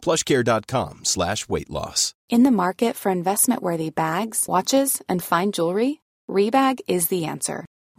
plushcare.com slash weight loss. In the market for investment-worthy bags, watches, and fine jewelry, Rebag is the answer.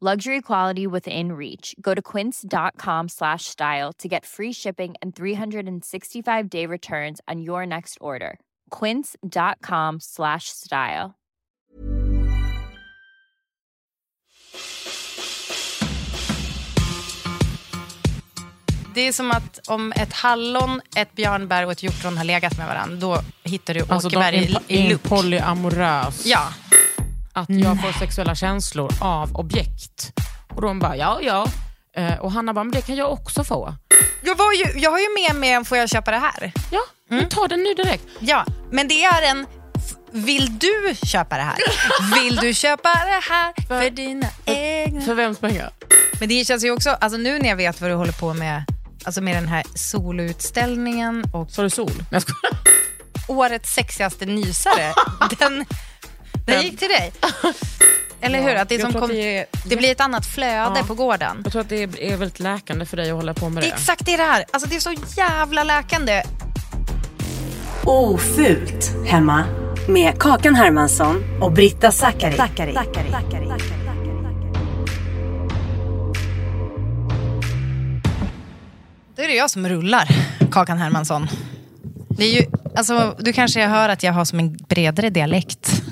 Luxury quality within reach. Go to quince.com slash style to get free shipping and 365 day returns on your next order. Quince.com slash style. Det är som att om ett hallon, ett björnbär och ett hjortron har legat med varandra, då hittar du Alltså de åkerbär är i, en, i en lupp. polyamorös. Ja, Att jag får sexuella känslor av objekt. Och de bara, ja, ja. Eh, Och Hanna bara, men det kan jag också få. jag, var ju, jag har ju med mig en Får jag köpa det här? Ja, men ta den nu direkt. Ja, men det är en Vill du köpa det här? Vill du köpa det här för dina egna... För vems pengar? Men det känns ju också, alltså nu när jag vet vad du håller på med, alltså med den här soloutställningen och Sa du sol? Nej, jag skojar. årets sexigaste nysare, den, den gick till dig. Eller hur? Att det, som kom, att det är- det blir ett annat flöde Ja. på gården. Jag tror att det är, väldigt läkande för dig att hålla på med det. Exakt det är det här. Alltså det är så jävla läkande. Ofult hemma med Kakan Hermansson och Britta Zackari. Då är det jag som rullar, Kakan Hermansson. Det är ju, alltså, du kanske hör att jag har som en bredare dialekt.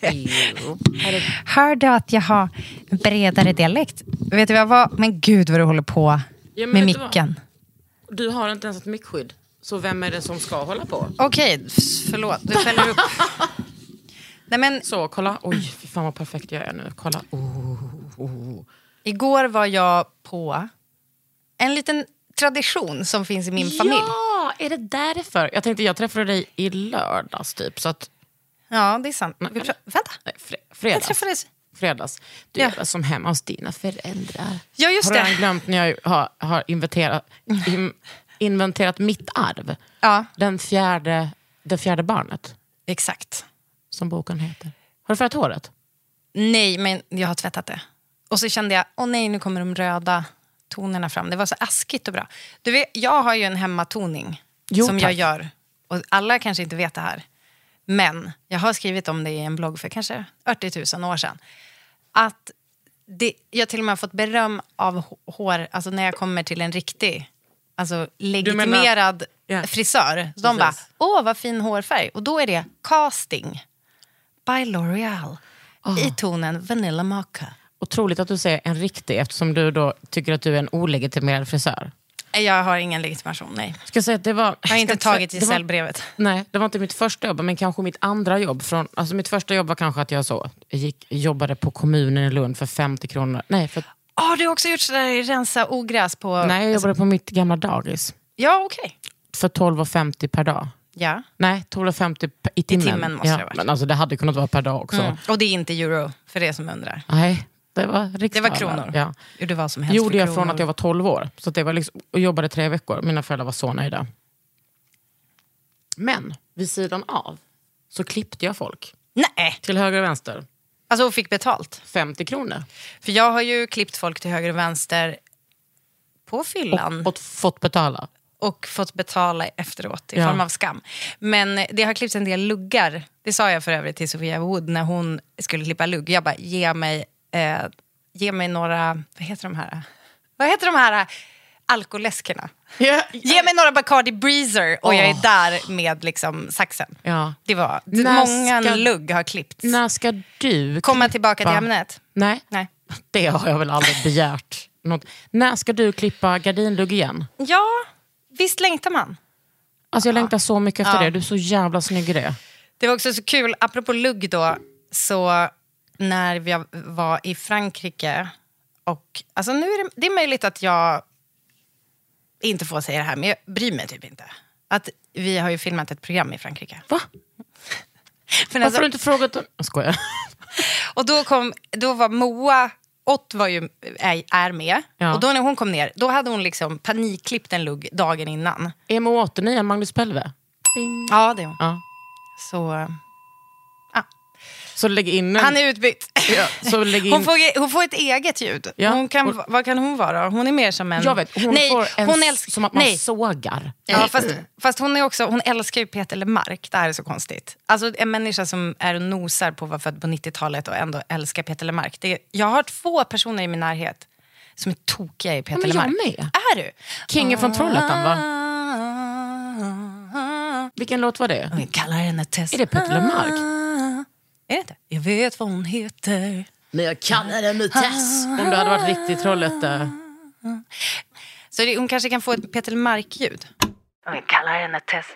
Hör du att jag har en bredare dialekt? Vet du vad jag var? Men gud vad du håller på Ja, med vet du micken. Du har inte ens ett mickskydd. Så vem är det som ska hålla på? Okej, förlåt. Du fäller upp. Nej, men, Så, kolla. Oj, fy fan vad perfekt jag är nu. Kolla. Oh, oh. igår var jag på en liten tradition som finns i min familj. Ja, är det därför? Jag tänkte, jag träffade dig i lördags typ. Så att, Ja, det är sant. Pra- vänta, nej, fre, jag fredags. träffades... fredags. Du Ja. är som hemma hos dina föräldrar. Ja, just har du redan glömt när jag har, har inventerat, in, inventerat mitt arv? Ja, Den fjärde, det fjärde barnet, exakt. som boken heter. Har du färgat håret? Nej, men jag har tvättat det. Och så kände jag, åh nej, nu kommer de röda tonerna fram. Det var så askigt och bra. Du vet, jag har ju en hemmatoning Jo, som jag tack. gör. Och alla kanske inte vet det här. Men jag har skrivit om det i en blogg för kanske 40 000 år sedan. Att det, jag har till och med fått beröm av hår, alltså när jag kommer till en riktig, alltså legitimerad Ja. frisör. De bara, åh vad fin hårfärg. Och då är det casting by L'Oreal i tonen Vanilla Mocha. Otroligt att du säger en riktig, eftersom du då tycker att du är en olegitimerad frisör. Jag har ingen legitimation, nej. Ska jag säga att det var... Jag har inte tagit det gesällbrevet. Nej, det var inte mitt första jobb, men kanske mitt andra jobb. Från, alltså mitt första jobb var kanske att jag så, gick, jobbade på kommunen i Lund för 50 kronor. Nej, för, Har du också gjort sådär rensa ogräs på... nej jag jobbade på mitt gamla dagis. Ja, okej. För 12,50 per dag. Ja. Nej, 12,50 p- i timmen. timmen måste det ha varit. Men alltså, det hade kunnat vara per dag också. Mm. Och det är inte euro, för det som undrar. Nej, det var Det var kronor. Ja. Gjorde vad som helst gjorde jag från att jag var 12 år. Så det var liksom, och jobbade tre veckor. Mina föräldrar var så nöjda. Men vid sidan av så klippte jag folk Nej! till höger och vänster. Alltså och fick betalt. 50 kronor. För jag har ju klippt folk till höger och vänster på fyllan. Och, och fått betala. och fått betala efteråt i Ja. form av skam. Men det har klippts en del luggar. Det sa jag för övrigt till Sofia Wood när hon skulle klippa lugg. Jag bara, ge mig, eh, ge mig några, vad heter de här? Vad heter de här alkoläskerna? Ja. Ge mig några Bacardi Breezer och jag är där med liksom saxen. Ja. Det var, När många ska- lugg har klippts. När ska du Komma tillbaka till klippa- ämnet. Nej, Nej. det har jag väl aldrig begärt. Något. När ska du klippa gardinlugg igen? Ja, visst längtar man. Alltså jag längtar så mycket efter Ja. det. Du är så jävla snygg i det. Det var också så kul, apropå lugg då, så när vi var i Frankrike och alltså nu är det, det är möjligt att jag inte får säga det här, men jag bryr mig typ inte. Att vi har ju filmat ett program i Frankrike. Va? Men Varför alltså, har du inte frågat? om- Jag skojar. och då, kom, då var Moa, Ott var ju, är, är med. Ja. Och då när hon kom ner, då hade hon liksom panikklippt en lugg dagen innan. Emo åter nya Magnus Pelve. Ja, det är hon. Ja. Så Så lägg in en... han är utbytt. ja, så lägg in... Hon får, hon får ett eget ljud. Ja. Hon kan, Och- vad kan hon vara? Hon är mer som en... Jag vet, hon nej, får en hon älsk- som att man nej. sågar. Ja, fast, fast hon, är också, hon älskar ju Peter Lemark. Det här är så konstigt. Alltså en människa som är och nosar på att vara född på 90-talet och ändå älskar Peter Lemark. Det är, jag har två personer i min närhet som är tokiga i Peter men jag med. Är du? Kingen från Trollhättan va? va? Vilken låt var det? Vi kallar henne Tess. Är det Peter Lemark? Är det inte? Jag vet vad hon heter. Men jag kallar henne Tess. Om du hade varit riktigt Trollhätte. Så det, hon kanske kan få ett Peter Lemark-ljud. Vi kallar henne Tess.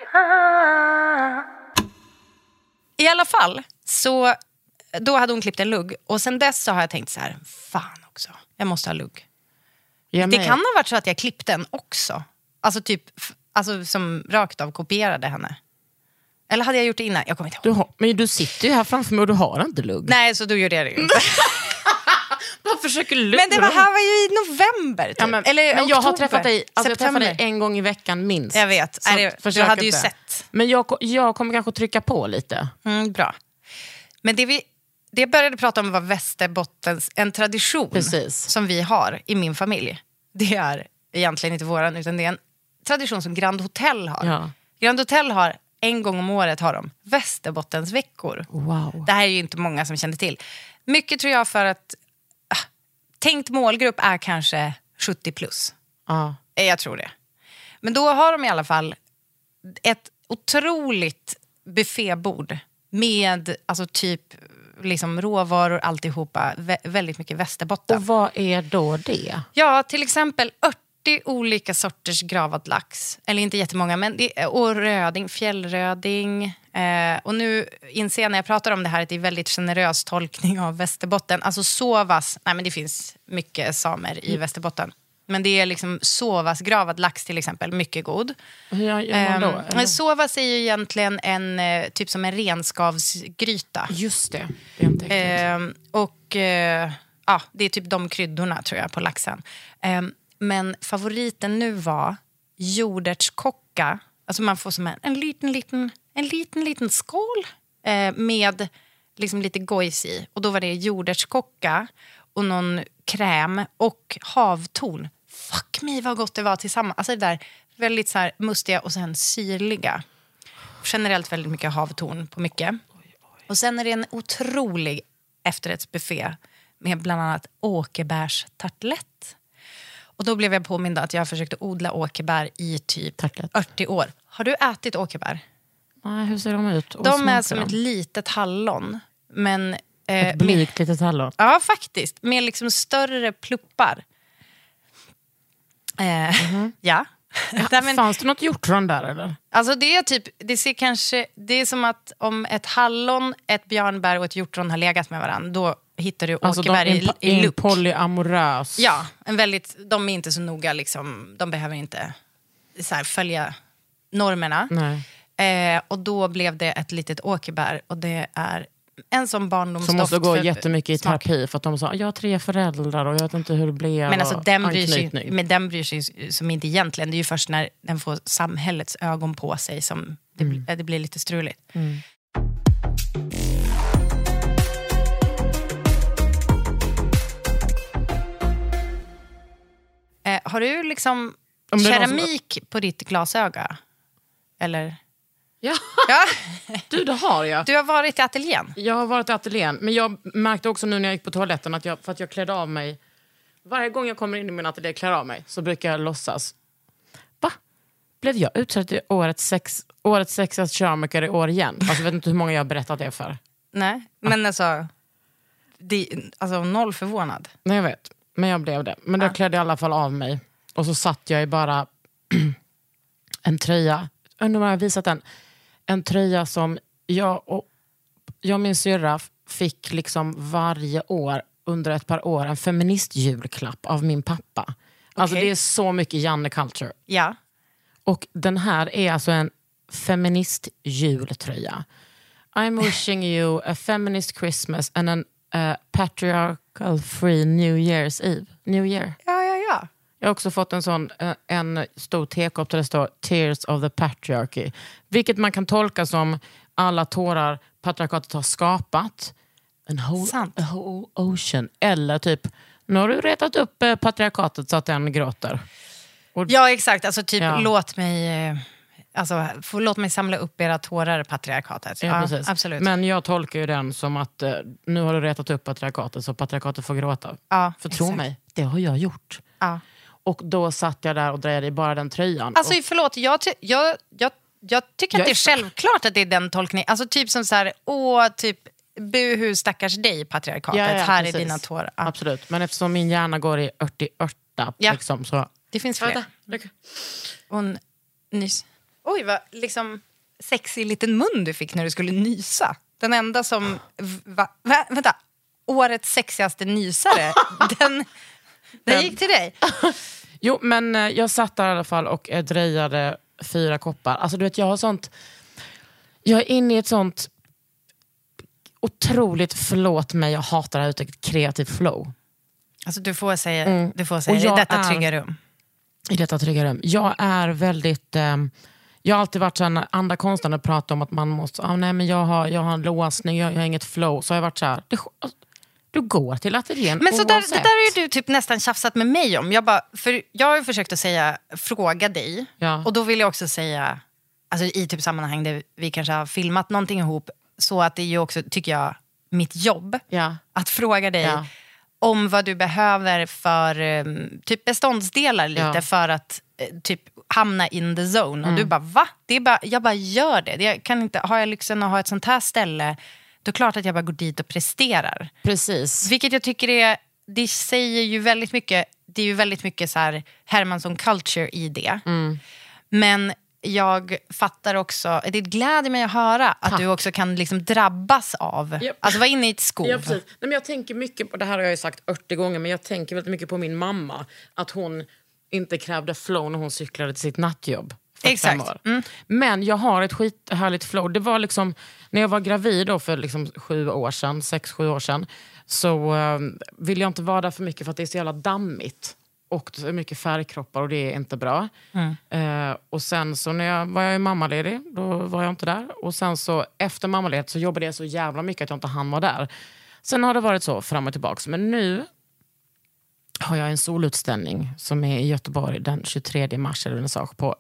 I alla fall, så då hade hon klippt en lugg. Och sen dess så har jag tänkt så här, fan också, jag måste ha lugg. Jag Det med. kan ha varit så att jag klippte den också. Alltså typ, alltså som rakt av kopierade henne. Eller hade jag gjort det innan? Jag kommer inte ihåg. Du har, men du sitter ju här framför mig och du har inte lugg. Nej, så då gjorde jag det ju. Vad försöker lura Men det var, här var ju i november typ. Ja, men, Eller men jag har träffat dig, alltså jag träffar dig en gång i veckan minst. Jag vet. Är det- du hade ju inte. sett. Men jag, jag kommer kanske trycka på lite. Mm, bra. Men det vi det jag började prata om var Västerbottens, en tradition Precis. som vi har i min familj. Det är egentligen inte våran, utan det är en tradition som Grand Hotel har. Ja. Grand Hotel har, en gång om året har de Västerbottens veckor. Wow. Det här är ju inte många som känner till. Mycket tror jag för att ah, tänkt målgrupp är kanske 70 plus. Ja. Eh, Jag tror det. Men då har de i alla fall ett otroligt buffébord med alltså typ liksom råvaror, alltihopa. Vä- väldigt mycket Västerbotten. Och vad är då det? Ja, till exempel 80 olika sorters gravad lax. Eller inte jättemånga, men det och röding, fjällröding. Eh, och nu inser jag när jag pratar om det här att det är väldigt generös tolkning av Västerbotten. Alltså sovas, nej men det finns mycket samer i Västerbotten. Men det är liksom sovas gravad lax till exempel, mycket god. Hur gör man då? Men sovas är ju egentligen en, eh, typ som en renskavsgryta. Just det, det. Ehm, och eh, ja, det är typ de kryddorna tror jag på laxen. Ehm, men favoriten nu var jordärtskocka. Alltså man får som en, en liten, liten, en liten, liten skål eh, med liksom lite gojs i. Och då var det jordärtskocka och någon kräm och havtorn. Fuck me vad gott det var tillsammans. Alltså det där väldigt så här mustiga och sen syrliga. Generellt väldigt mycket havtorn på mycket. Och sen är det en otrolig efterrättsbuffé med bland annat åkerbärstartlett. Och då blev jag påmind att jag försökte odla åkerbär i typ Tartlett. 40 år. Har du ätit åkerbär? Nej, hur ser de ut? Och De är som de? ett litet hallon. Men, eh, Ett med, blygt litet hallon. ja, faktiskt. Med liksom större pluppar. Eh, Ja. Nej, men, Fanns det något hjortron där eller? Alltså det är typ, det ser kanske, det är som att om ett hallon, ett björnbär och ett hjortron har legat med varandra, då hittar du Alltså de, åkerbär en, i, i luck. polyamorös. Ja, en väldigt, de är inte så noga, liksom, de behöver inte så här, följa normerna. Eh, och då blev det ett litet åkerbär och det är en sån barndomsdoft. Som måste gå jättemycket i smak. terapi för att de sa jag har tre föräldrar och jag vet inte hur det blev. Men alltså, den bryr, sig, men den bryr sig som inte egentligen. Det är ju först när den får samhällets ögon på sig som det, mm. det blir lite struligt. Mm. Eh, har du liksom keramik som... på ditt glasöga? Eller? Ja, Ja, du det har jag. du har varit i ateljén. Jag har varit i ateljén, men jag märkte också nu när jag gick på toaletten att jag, för att jag klädde av mig... Varje gång jag kommer in i min ateljé och klär av mig så brukar jag låtsas. Va? Blev jag utsedd till årets, sex, årets sexigaste keramiker i år igen? Alltså, jag vet inte hur många jag har berättat det för. Nej, men alltså, det, alltså noll förvånad. Nej, jag vet. Men jag blev det. Men då klädde jag i alla fall av mig. Och så satt jag i bara en tröja. Undrar om jag har visat den. En tröja som jag och, jag och min syrra fick liksom varje år under ett par år en feministjulklapp av min pappa. Alltså Okej. det är så mycket Janne culture. Ja. Och den här är alltså en feministjultröja. I'm wishing you a feminist Christmas and an uh, patriarchal free New Year's Eve. New Year. Ja. Jag har också fått en sån eh, en stor tekopp där det står Tears of the Patriarchy. Vilket man kan tolka som alla tårar patriarkatet har skapat. En whole, whole ocean. Eller typ, nu har du retat upp eh, patriarkatet så att den gråter. Ja, exakt. Alltså typ, Ja. låt mig... eh, Alltså, få, låt mig samla upp era tårar, patriarkatet. Ja, precis. absolut. Men jag tolkar ju den som att eh, nu har du retat upp patriarkatet så patriarkatet får gråta. Ja, För tro exakt. mig, det har jag gjort. Ja. Och då satt jag där och drejade i bara den tröjan. Alltså och, förlåt, jag, ty- jag, jag, jag tycker Jag att det är- är självklart att det är den tolkningen. Alltså typ som så här, åh, typ buhu stackars dig patriarkatet, Ja, ja, här är precis. dina tårar. Ja. Absolut, men eftersom min hjärna går i 80-80 Ja. liksom, så... Det finns fler. Och en nys. Oj, vad liksom sexig liten mun du fick när du skulle nysa. Den enda som... Va, va, vänta, årets sexigaste nysare, den, den gick till dig. Jo, men eh, jag satt där i alla fall och eh, drejade fyra koppar. Alltså du vet, jag har sånt... Jag är inne i ett sånt otroligt, förlåt mig, jag hatar det här uttrycket, kreativt flow. Alltså, du får säga, du får säga Och i detta är- trygga rum. i detta trygga rum. Jag är väldigt... ehm, jag har alltid varit så här, när andra konstnärer pratar om att man måste... Ah, nej, men jag, har, jag har en låsning, jag, jag har inget flow. Så har jag varit så här... Det, du går till ateljén Men så där, det där har ju du typ nästan tjafsat med mig om. Jag, bara, för jag har ju försökt att säga fråga dig. Ja. Och då vill jag också säga, alltså i typ sammanhang där vi kanske har filmat någonting ihop. Så att det är ju också, tycker jag, mitt jobb Ja. att fråga dig Ja. om vad du behöver för um, typ beståndsdelar lite för att eh, typ hamna in the zone. Och du bara, va? Det är bara, jag bara gör det. Jag kan inte, har jag lyxen att ha ett sånt här ställe, då är det klart att jag bara går dit och presterar. Precis. Vilket jag tycker är, det säger ju väldigt mycket, det är ju väldigt mycket så här Hermansson culture i det. Men jag fattar också, det gläder mig att höra att du också kan liksom drabbas av, Japp. alltså vara inne i ett skov. Ja, precis. Nej, men jag tänker mycket på, det här har jag sagt 80 gånger, men jag tänker väldigt mycket på min mamma. Att hon inte krävde flow när hon cyklade till sitt nattjobb. Exakt. år. Men jag har ett skithärligt flow. Det var liksom, när jag var gravid då för liksom sju år sedan, sex, sju år sedan, så eh, ville jag inte vara där för mycket för att det är så jävla dammigt. Och det är mycket färgkroppar och det är inte bra. Eh, och sen så när jag var jag mammaledig, då var jag inte där. Och sen så efter mammaledighet så jobbade jag så jävla mycket att jag inte hann vara där. Sen har det varit så fram och tillbaka. Men nu har jag en solutställning som är i Göteborg den 23 mars eller vernissage på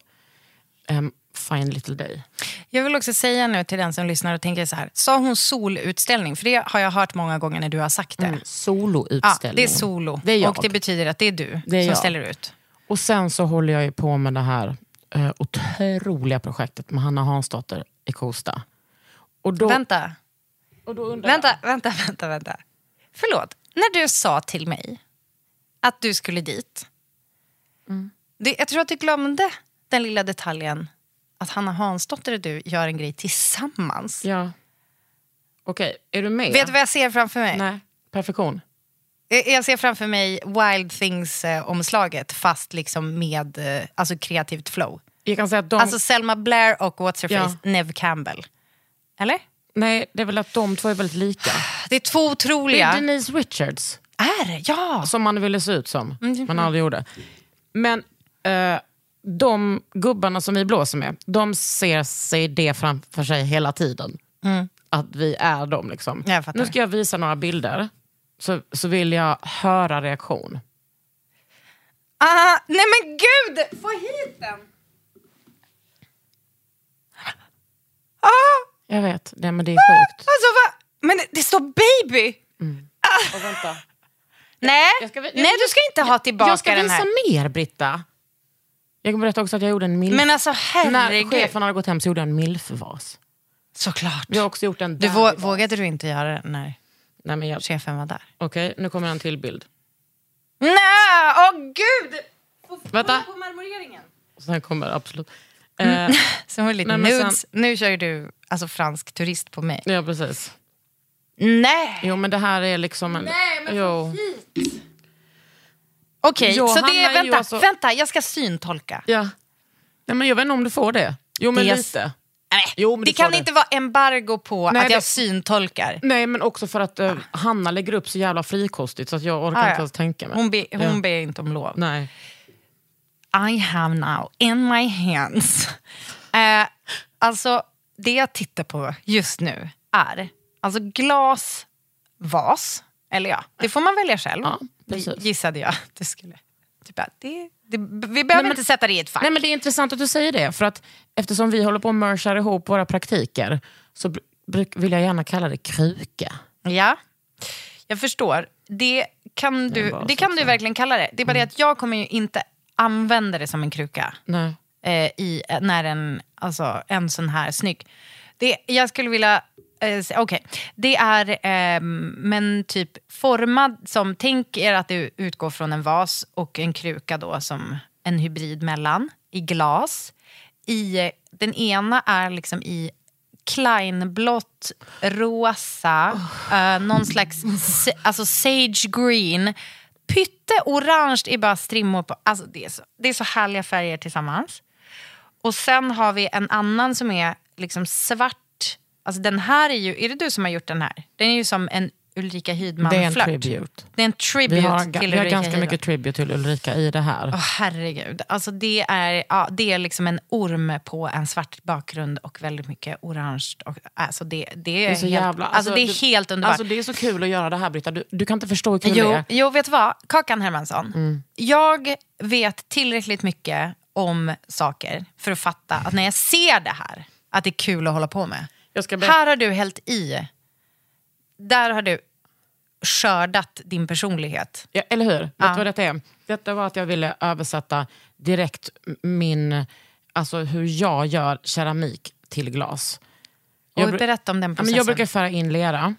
um, Fine Little Day. Jag vill också säga nu till den som lyssnar och tänker så här, sa hon solutställning? För det har jag hört många gånger när du har sagt det. Mm, Ja, Soloutställning. det är solo. Det är. Och det betyder att det är du Det är som jag. ställer ut. Och sen så håller jag ju på med det här eh, otroliga projektet med Hanna Hansdotter i Kosta. Och då, Vänta, och då undrar vänta, vänta, vänta, vänta. Förlåt, när du sa till mig att du skulle dit. Mm. Det, jag tror att du glömde den lilla detaljen att Hanna Hansdotter och du gör en grej tillsammans. Ja. Okej, är du med? Vet du vad jag ser framför mig? Nej, perfektion. Jag ser framför mig Wild Things-omslaget fast liksom med eh, alltså kreativt flow. Jag kan säga att de... Alltså Selma Blair och What's Her Ja. Face, Nev Campbell. Eller? nej, det är väl att de två är väldigt lika. Det är två Det otroliga... är Denise Richards. Är det? Ja! Som man ville se ut som, Mm. men aldrig gjorde. Men eh, de gubbarna som vi blåser med, de ser sig det framför sig hela tiden. Att vi är dem. Liksom. Mm. Nu ska jag visa några bilder, så, så vill jag höra reaktion. Ah, Nej men gud! Få hit den! Ah, Jag vet, det, men det är sjukt. alltså, va? Men det, det står baby! Och vänta. Nej, Jag ska jag nej du ska inte ha tillbaka Jag ska den visa här. mer, Britta. Jag kan berätta också att jag gjorde en milf... Men alltså När chefen hade gått hem så gjorde jag en milfvas. Såklart. Vi har också gjort en Du vå- vågade du inte göra det när Nej, men jag... chefen var där? Okej, nu kommer en till bild. Nej, åh gud! Vänta. på marmoreringen. Sen kommer absolut... Eh, var lite Nej, men sen- nudes. Nu kör du alltså, fransk turist på mig. ja, precis. Nej! Jo, men det här är liksom en... Nej, men jo. Okej, Jo, så det är vänta, alltså- vänta, jag ska syntolka. Ja. Nej, men jag vet inte om du får det. Jo, men Det lite. Nej, Jo, men det kan det. inte vara embargo på Nej, att jag det- syntolkar. Nej, men också för att eh, Hanna lägger upp så jävla frikostigt så att jag orkar Ah, inte ens tänka mig. Hon, be, hon Ja. ber inte om lov. Nej. I have now in my hands. Eh, alltså, det jag tittar på just nu är alltså glas, vas. Eller ja, det får man välja själv. Ja, precis. Gissade jag att det skulle. Typ, att det, det, vi behöver men- inte sätta det i ett fack. Nej, men det är intressant att du säger det. För att eftersom vi håller på att merchar ihop våra praktiker så vill jag gärna kalla det kruka. Ja, jag förstår. Det kan du, det kan du verkligen kalla det. Det är bara Mm. det att jag kommer ju inte använda det som en kruka. Nej. eh, i, när en, alltså, en sån här snygg. Det, jag skulle vilja... Eh, Okej, det är ehm, men typ formad som... Tänk er att det utgår från en vas och en kruka då som en hybrid mellan i glas. I, eh, den ena är liksom i kleinblått, rosa, eh, någon slags alltså sage green. Pytte orange i bara strimmor på. Alltså det, är så, det är så härliga färger tillsammans. Och sen har vi en annan som är liksom svart. Alltså den här är ju, är det du som har gjort den här? Den är ju som en Ulrika Det är en Hydman-flört. tribute. Det är en tribute Vi har, till vi har ganska Hydman. mycket tribute till Ulrika i det här. Åh herregud. Alltså det, är, ja, det är liksom en orm på en svart bakgrund och väldigt mycket orange. Och, alltså det, det, är Det är så helt, jävla... alltså det är du- helt underbart. Alltså det är så kul att göra det här Britta. Du, du kan inte förstå hur kul det Jo, är. jo, vet du vad? Kakan Hermansson. Mm. Jag vet tillräckligt mycket om saker för att fatta att när jag ser det här, att det är kul att hålla på med. Här har du hällt i. Där har du skördat din personlighet. Ja, eller hur? Vet Ja. du vad detta är? Detta var att jag ville översätta direkt min, alltså hur jag gör keramik till glas. Jag berätta om den processen. jag brukar färga in lera,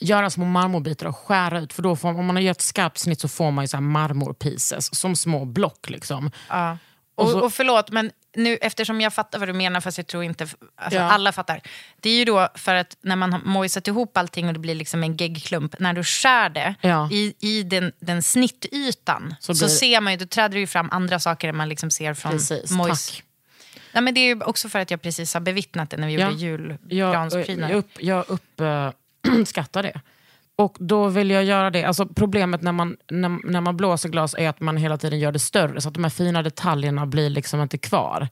göra små marmorbitar och skära ut. För då får, om man har gjort ett skarpt snitt så får man ju så marmorpieces, som små block. Liksom. Ja. Och Och, så- och förlåt, men nu, eftersom jag fattar vad du menar, fast jag tror inte alltså, Ja. alla fattar. Det är ju då för att när man har mojsat ihop allting och det blir liksom en geggklump, när du skär det Ja. i, i den, den snittytan så, Så blir- ser man ju, då träder det ju fram andra saker än man liksom ser från Precis, mojs. tack. Nej, men det är också för att jag precis har bevittnat det när vi Ja. gjorde Jag, julgransprydnader. jag, upp, jag uppskattar det. Och då vill jag göra det. Alltså problemet när man, när, när man blåser glas är att man hela tiden gör det större så att de här fina detaljerna blir liksom inte kvar.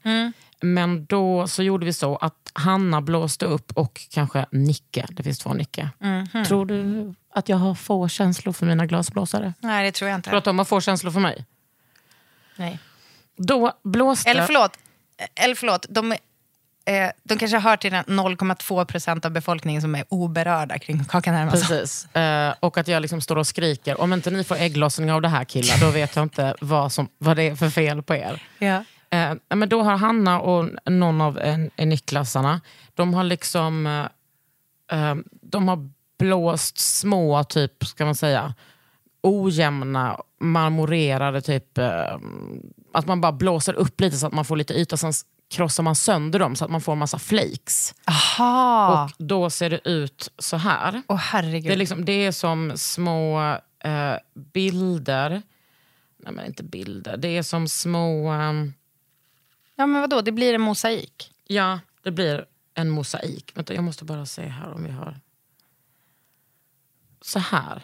Men då så gjorde vi så att Hanna blåste upp och kanske Nicke, det finns två Nicke. Tror du att jag har få känslor för mina glasblåsare? Nej, det tror jag inte. Tror du att de har få känslor för mig? Nej. Då blåste... Eller förlåt, eller förlåt de, eh, de kanske hör till den 0,2 procent av befolkningen som är oberörda kring Kakan Hermansson. Precis. Eh, och att jag liksom står och skriker, om inte ni får ägglossning av det här killar, då vet jag inte vad, som, vad det är för fel på er. Ja. Eh, men då har Hanna och någon av en, en Niklasarna, de har liksom eh, eh, de har blåst små, typ, ska man säga, ojämna, marmorerade, typ, att man bara blåser upp lite så att man får lite yta, sen krossar man sönder dem så att man får massa flakes. Aha! Och då ser det ut så här. Åh herregud. Det är, liksom, det är som små eh, bilder. Nej men inte bilder. Det är som små... ehm, Ja men vadå, det blir en mosaik. ja, det blir en mosaik. Vänta, jag måste bara se här om vi har... Så här.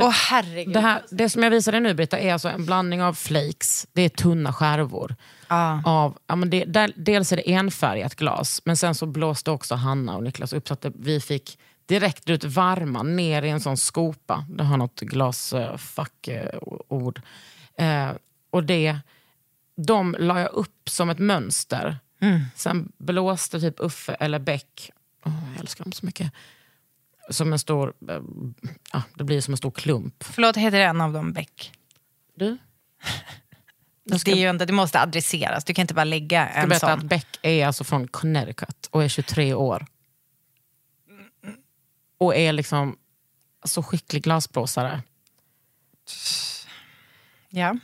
Åh herregud. Det, här, det som jag visar dig nu Britta är alltså en blandning av flakes, det är tunna skärvor. Ja. Av, ja, men det, där, dels är det enfärgat glas, men sen så blåste också Hanna och Niklas upp så att det, vi fick direkt ut varma ner i en sån skopa. Det har något glasfackord. Eh, och det, de la jag upp som ett mönster. Sen blåste typ Uffe eller Beck, oh, jag älskar dem så mycket, som en stor, eh, ja, det blir som en stor klump. Förlåt, heter en av dem Beck? Du? Det, är ju inte, det måste adresseras, du kan inte bara lägga Jag ska en berätta att sån. Beck är alltså från Connecticut och är 23 år. Och är liksom så skicklig glasblåsare. Ja.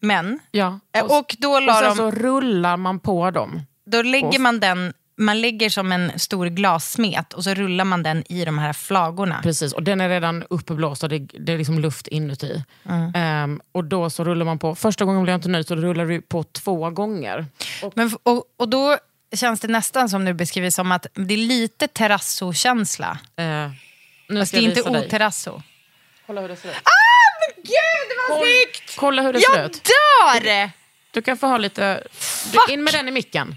Men, Ja. eh, och då, och sen de, så rullar man på dem. då lägger och- man den, man lägger som en stor glassmet och så rullar man den i de här flagorna. Precis, och den är redan uppblåst och det, det är liksom luft inuti. Mm. Ehm, och då så rullar man på, första gången blev jag inte nöjd så då rullar vi på två gånger. Men, f- och, och då känns det nästan som du beskriver som att det är lite terrasso-känsla. Uh, nu Fast det är inte oterrasso. Kolla hur det ser ut. Gud vad snyggt! Kolla hur det ser Jag ut. dör! Du kan få ha lite... Du, in med den i micken.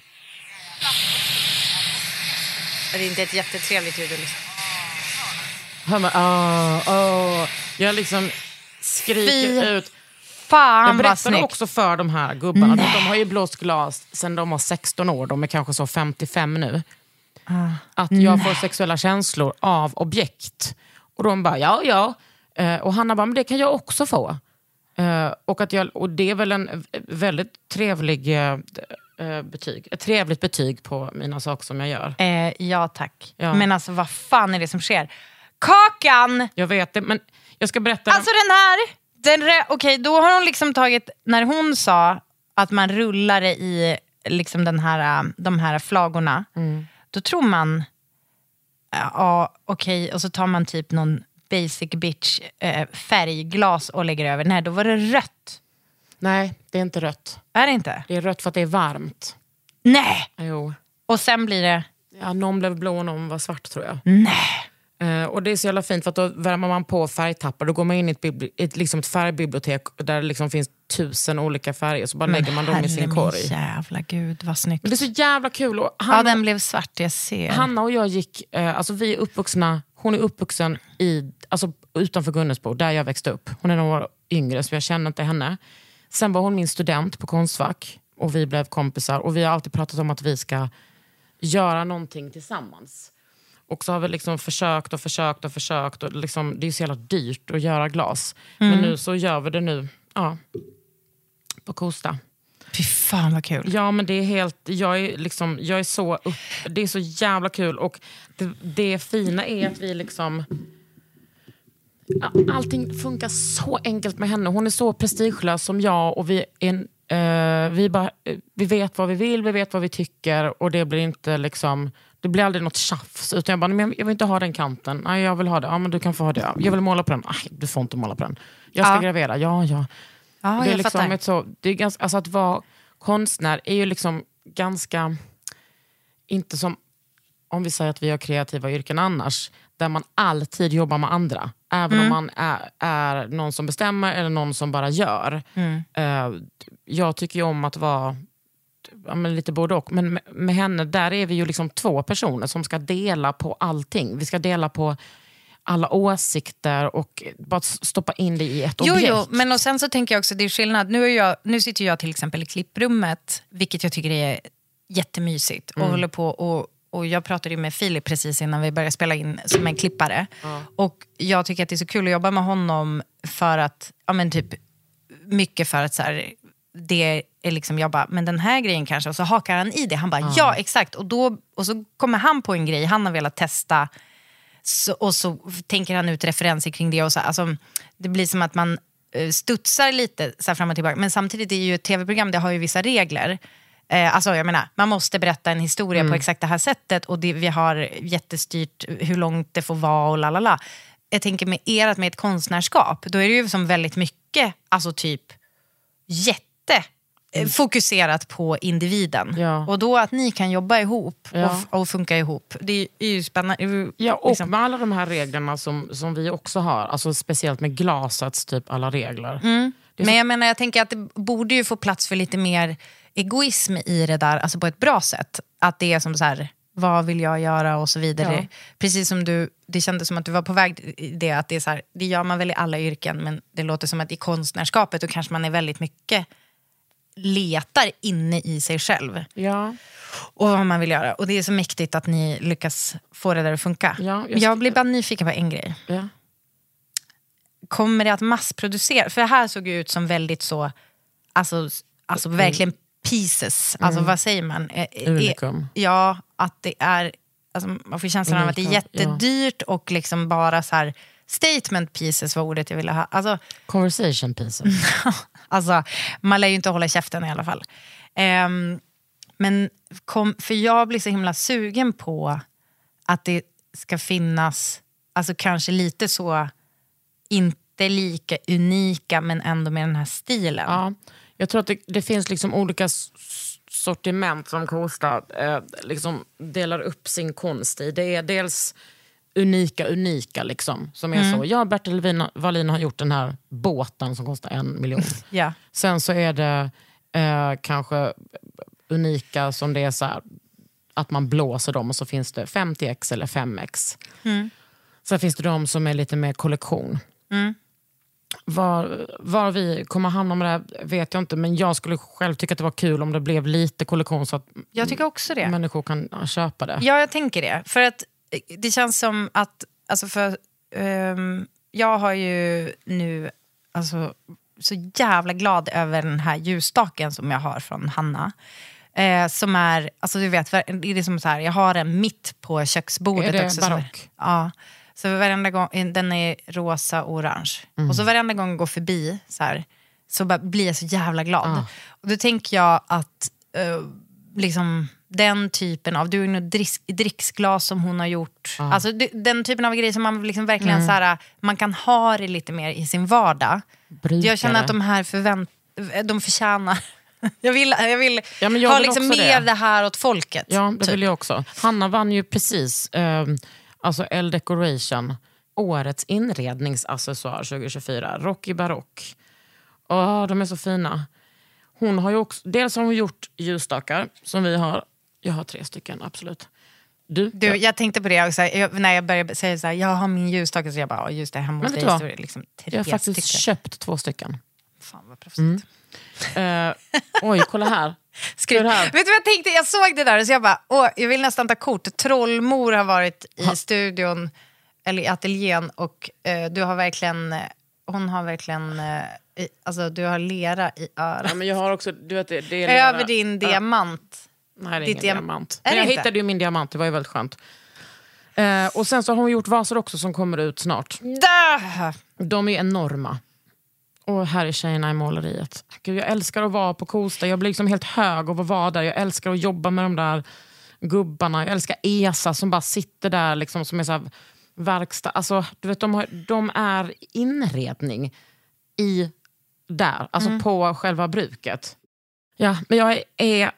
Det är inte ett jättetrevligt ljud att lyssna Hör man, åh, åh. Jag liksom skriker Fy ut. Fan Jag berättade också för de här gubbarna, för de har ju blåst glas sedan de var 16 år, de är kanske så 55 nu. Ah. Att jag får sexuella känslor av objekt. Och de bara, ja ja. Eh, och Hanna bara, men det kan jag också få. Eh, och, att jag, och det är väl en väldigt trevlig eh, eh, betyg. Ett trevligt betyg på mina saker som jag gör. Eh, ja tack. Ja. Men alltså vad fan är det som sker? Kakan! Jag vet det, men jag ska berätta. Alltså den här, den re- okej då har hon liksom tagit, när hon sa att man rullar i liksom den här, äh, de här flagorna, då tror man, äh, ja okej, och så tar man typ någon basic bitch äh, färgglas och lägger över. Nej, då var det rött. Nej, det är inte rött. Är det inte? Det är rött för att det är varmt. Nej! Jo. Och sen blir det, Ja, någon blev blå och någon var svart tror jag. nej. Eh, och det är så jävla fint för att då värmer man på färgtappar. Då går man in i ett, ett, liksom ett färgbibliotek där det liksom finns tusen olika färger. Så bara lägger man dem i sin korg. jävla gud vad snyggt. Men det är så jävla kul. Och Ja, Hanna, den blev svart, jag ser. Hanna och jag gick, eh, alltså vi är uppvuxna, hon är uppvuxen i, alltså utanför Gunnesbo, där jag växte upp. Hon är några år yngre så jag känner inte henne. Sen var hon min student på Konstfack och vi blev kompisar. Och vi har alltid pratat om att vi ska göra någonting tillsammans. Och så har vi liksom försökt och försökt och försökt. Och liksom, det är så jävla dyrt att göra glas. Men nu så gör vi det nu ja, på Kosta. Fy fan vad kul. Ja men det är helt, jag är, liksom, jag är så upp, det är så jävla kul. Och det, det fina är att vi liksom... Allting funkar så enkelt med henne. Hon är så prestigelös som jag och vi, är eh, vi, bara, eh, vi vet vad vi vill, vi vet vad vi tycker och det blir inte liksom... Det blir aldrig något tjafs. Utan jag bara, "Nej, men jag vill inte ha den kanten. Nej, jag vill ha det. Ja, men du kan få ha det. Jag vill måla på den. Nej, du får inte måla på den. Jag ska Ja. gravera. Ja, ja. Ja, det är liksom fattar. ett så, det är ganska, alltså att vara konstnär är ju liksom ganska, inte som om vi säger att vi har kreativa yrken annars, där man alltid jobbar med andra. Även om man är, är någon som bestämmer eller någon som bara gör. Eh, jag tycker ju om att vara ja, men lite både och. Men med, med henne, där är vi ju liksom två personer som ska dela på allting. Vi ska dela på alla åsikter och bara stoppa in det i ett Jo, objekt. jo, men och sen så tänker jag också, det är skillnad. Nu, är jag, nu sitter jag till exempel i klipprummet, vilket jag tycker är jättemysigt. Och håller på och, och jag pratade ju med Filip precis innan vi började spela in som en klippare. Och jag tycker att det är så kul att jobba med honom för att, ja men typ, mycket för att så här, det är liksom, jag bara, men den här grejen kanske, och så hakar han i det. Han bara, ja exakt. Och, då, och så kommer han på en grej han har velat testa så, och så tänker han ut referenser kring det. Och så, alltså, det blir som att man eh, studsar lite så fram och tillbaka. Men samtidigt är ju ett tv-program, det har ju vissa regler. Eh, alltså, jag menar, man måste berätta en historia på exakt det här sättet och det, vi har jättestyrt hur långt det får vara och lalala. Jag tänker med ert med ett konstnärskap, då är det ju som väldigt mycket, alltså typ jätte eh, fokuserat på individen. Ja. Och då att ni kan jobba ihop Ja. och, och funka ihop, det är, ju spännande. Ja, och liksom- med alla de här reglerna som, som vi också har, alltså speciellt med glasets typ alla regler. Är Men jag menar, jag tänker att det borde ju få plats för lite mer egoism i det där, alltså på ett bra sätt. Att det är som så här, vad vill jag göra och så vidare. Ja. Precis som du, det kändes som att du var på väg i det, att det är så här, det gör man väl i alla yrken, men det låter som att i konstnärskapet då kanske man är väldigt mycket letar inne i sig själv Ja. och vad man vill göra. Och det är så mäktigt att ni lyckas få det där att funka. Ja, jag jag, blir bara nyfiken på en grej. ja. Kommer det att massproducera? För det här såg ju ut som väldigt så, alltså, alltså Mm. verkligen pieces. Alltså vad säger man? Eh, eh, Unicum. Ja, att det är, alltså, man får känslan av att det är Unikt, ja. jättedyrt och liksom bara så här, statement pieces var ordet jag ville ha. Alltså, Conversation pieces. Alltså, man lär ju inte hålla käften i alla fall. Ehm, men kom, för jag blir så himla sugen på att det ska finnas, alltså kanske lite så, inte lika unika men ändå med den här stilen. Ja, jag tror att det, det finns liksom olika sortiment som Kosta eh, liksom delar upp sin konst i. Det är dels unika, unika liksom. Som är så, ja Bertil Wallin- har gjort den här båten som kostar en miljon. Ja. Sen så är det eh, kanske unika som det är så här, att man blåser dem och så finns det 50x eller 5x. Sen finns det de som är lite mer kollektion. Var, var vi kommer hamna med det här vet jag inte, men jag skulle själv tycka att det var kul om det blev lite kollektion så att Jag tycker också det. människor kan köpa det. Ja, jag tänker det. För att eh, det känns som att, alltså för, ehm, jag har ju nu, alltså så jävla glad över den här ljusstaken som jag har från Hanna. Eh, som är, alltså du vet, det är som så här, jag har den mitt på köksbordet. Är det också, barock? ja. Så varenda gång, den är rosa och orange. Mm. Och så varenda gång jag går förbi så, här, så blir jag så jävla glad. Ah. Och då tänker jag att eh, liksom, den typen av, du något drick, dricksglas som hon har gjort. Ah. Alltså, den typen av grejer som man liksom verkligen Mm. så här, man kan ha det lite mer i sin vardag. Brukare. Jag känner att de här förvänt, de förtjänar jag vill, jag vill Ja, jag ha vill liksom mer det. det. här åt folket. Ja, det typ. vill jag också. Hanna vann ju precis eh, alltså L Decoration, årets inredningsaccessoar 2024. Rocky Barock. Åh, de är så fina. Hon har ju också, dels har hon gjort ljusstakar som vi har. Jag har tre stycken, absolut. Du? Du, Ja. jag tänkte på det också, jag, när jag började säga så här, jag har min ljusstake, så jag bara, "Ja, just det, hemma hos dig står det liksom tre jag har faktiskt stycken. köpt två stycken. Fan vad proffsigt. Eh, oj, kolla här. Skryt. Vet du vad jag tänkte? Jag såg det där och så jag bara, åh, jag vill nästan ta kort. Trollmor har varit i studion, eller i ateljén och eh, du har verkligen, eh, hon har verkligen, eh, i, alltså du har lera i örat. Ja, men jag har också, du vet, det, det är Över din diamant. Nej, det är ingen diam- diamant. Är Men jag inte? hittade ju min diamant, det var ju väldigt skönt. Eh, och sen så har hon gjort vaser också som kommer ut snart. Där! De är enorma. Och här är tjejerna i måleriet. Gud, jag älskar att vara på Kosta. Jag blir liksom helt hög av att vara där. Jag älskar att jobba med de där gubbarna. Jag älskar Esa som bara sitter där liksom, som är så här verkstad. Alltså, du vet, de, har, de är inredning i där, alltså på själva bruket. Ja, men jag är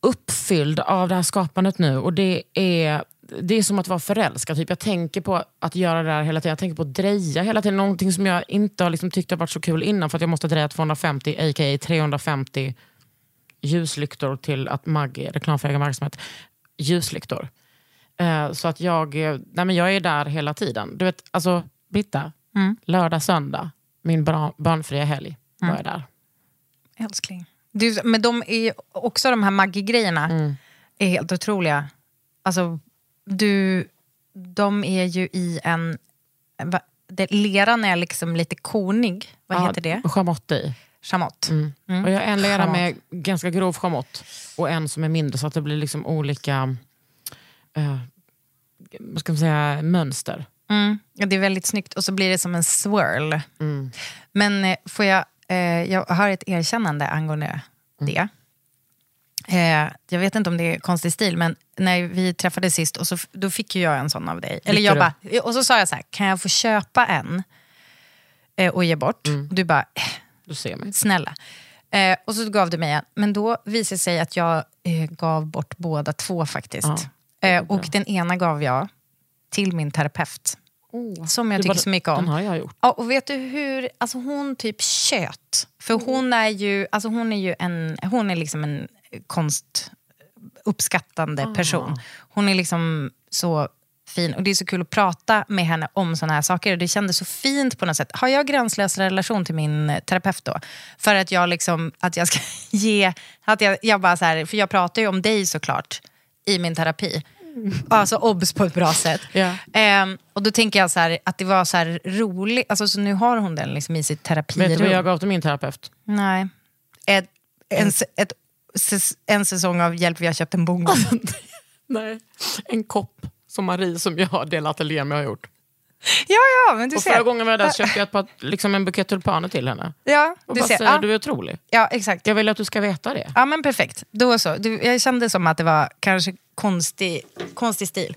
uppfylld av det här skapandet nu och det är, det är som att vara förälskad. Typ. Jag tänker på att göra det här hela tiden. Jag tänker på att dreja hela tiden. Någonting som jag inte har liksom tyckt har varit så kul innan för att jag måste dreja 250, a.k.a. 350 ljuslyktor till att Maggi, reklam egen verksamhet, ljuslyktor. Eh, så att jag, eh, nej men jag är där hela tiden. Du vet, alltså Britta, lördag, söndag, min barnfria helg, var jag där. Älskling. Du, men de är också de här Maggi-grejerna Mm. är helt otroliga. Alltså, du, de är ju i en... Va, det, leran är liksom lite konig. Vad heter det? Chamott i. Chamott. Mm. Och jag har en lera Chamott. med ganska grov chamott och en som är mindre så att det blir liksom olika eh, vad ska man säga, mönster. Mm. Ja, det är väldigt snyggt. Och så blir det som en swirl. Mm. Men eh, får jag... Eh, jag har ett erkännande angående Mm. det. Eh, jag vet inte om det är konstig stil, men när vi träffades sist, och så, då fick ju jag en sån av dig. Eller jag bara, och så sa jag så här, kan jag få köpa en eh, och ge bort? Mm. Och du bara, eh, Du ser mig. snälla. Eh, och så gav du mig en, men då visade det sig att jag eh, gav bort båda två faktiskt. Ja, eh, och den ena gav jag till min terapeut. Som jag tycker bara, så mycket om. Den har jag gjort. Ja, och vet du hur, alltså hon typ tjöt. För hon är ju, alltså hon är ju en, hon är liksom en konst, uppskattande person. Hon är liksom så fin och det är så kul att prata med henne om såna här saker. Och det kändes så fint på något sätt. Har jag gränslös relation till min terapeut då? För att jag liksom, att jag ska ge, att jag, jag bara så här, för jag pratar ju om dig såklart i min terapi. Alltså obs på ett bra sätt. Ja. Ehm, och då tänker jag så här, att det var så här roligt, alltså så nu har hon den liksom i sitt terapirum. Vet du vad jag gav till min terapeut? Nej. Ett, en, ett, en säsong av Hjälp vi har köpt en bongo. Nej. En kopp som Marie som jag har delat ateljé med har gjort. ja, ja, men du Och ser. förra gången vi var där så köpte jag ett par, liksom en bukett tulpaner till henne. Ja, Och du bara ser. säger Ja, du är otrolig. ja, exakt. Jag vill att du ska veta det. Ja, men perfekt. Då så. Du, jag kände som att det var kanske konstig, konstig stil.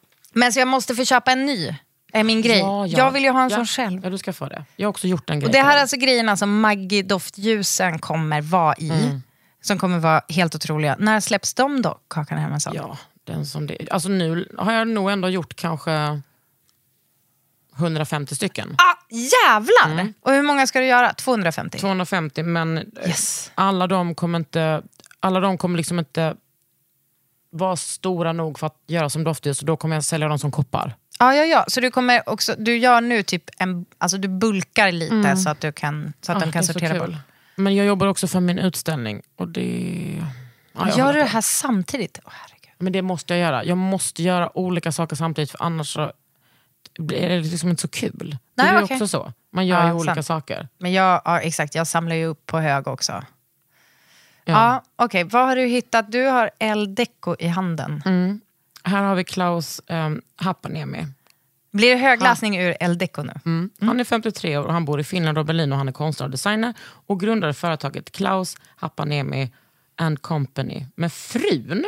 Men så jag måste få köpa en ny, är min grej. Ja, ja. Jag vill ju ha en ja. sån själv. Ja, du ska få det. Jag har också gjort en grej. Och det här är alltså grejerna som Maggi doftljusen kommer vara i. Mm. Som kommer vara helt otroliga. När släpps de då, Kakan Hermansson? Ja, den som det, alltså nu har jag nog ändå gjort kanske 150 stycken. Ah, jävlar! Mm. Och hur många ska du göra? 250? 250 men Yes. alla de kommer inte alla de kommer liksom inte vara stora nog för att göra som doftljus så då kommer jag sälja dem som koppar. Ja, ja, ja. Så du, kommer också, du gör nu typ en, alltså du bulkar lite så att, du kan, så att Ah, de kan sortera bort. Men jag jobbar också för min utställning och det... Ja, jag Gör du det här samtidigt? Herregud. Men det måste jag göra. Jag måste göra olika saker samtidigt för annars så blir det liksom inte så kul. Nej, det är ju okej. också så. Man gör Ja, ju olika sant. saker. Men jag, ja, exakt, jag samlar ju upp på hög också. Ja, Okej, vad har du hittat? Du har El Deco i handen. Mm. Här har vi Klaus um, Hapanemi. Blir det högläsning ur El Deco nu? Mm. Han är 53 år och han bor i Finland och Berlin och han är konstnär och designer och grundade företaget Klaus Hapanemi and Company med frun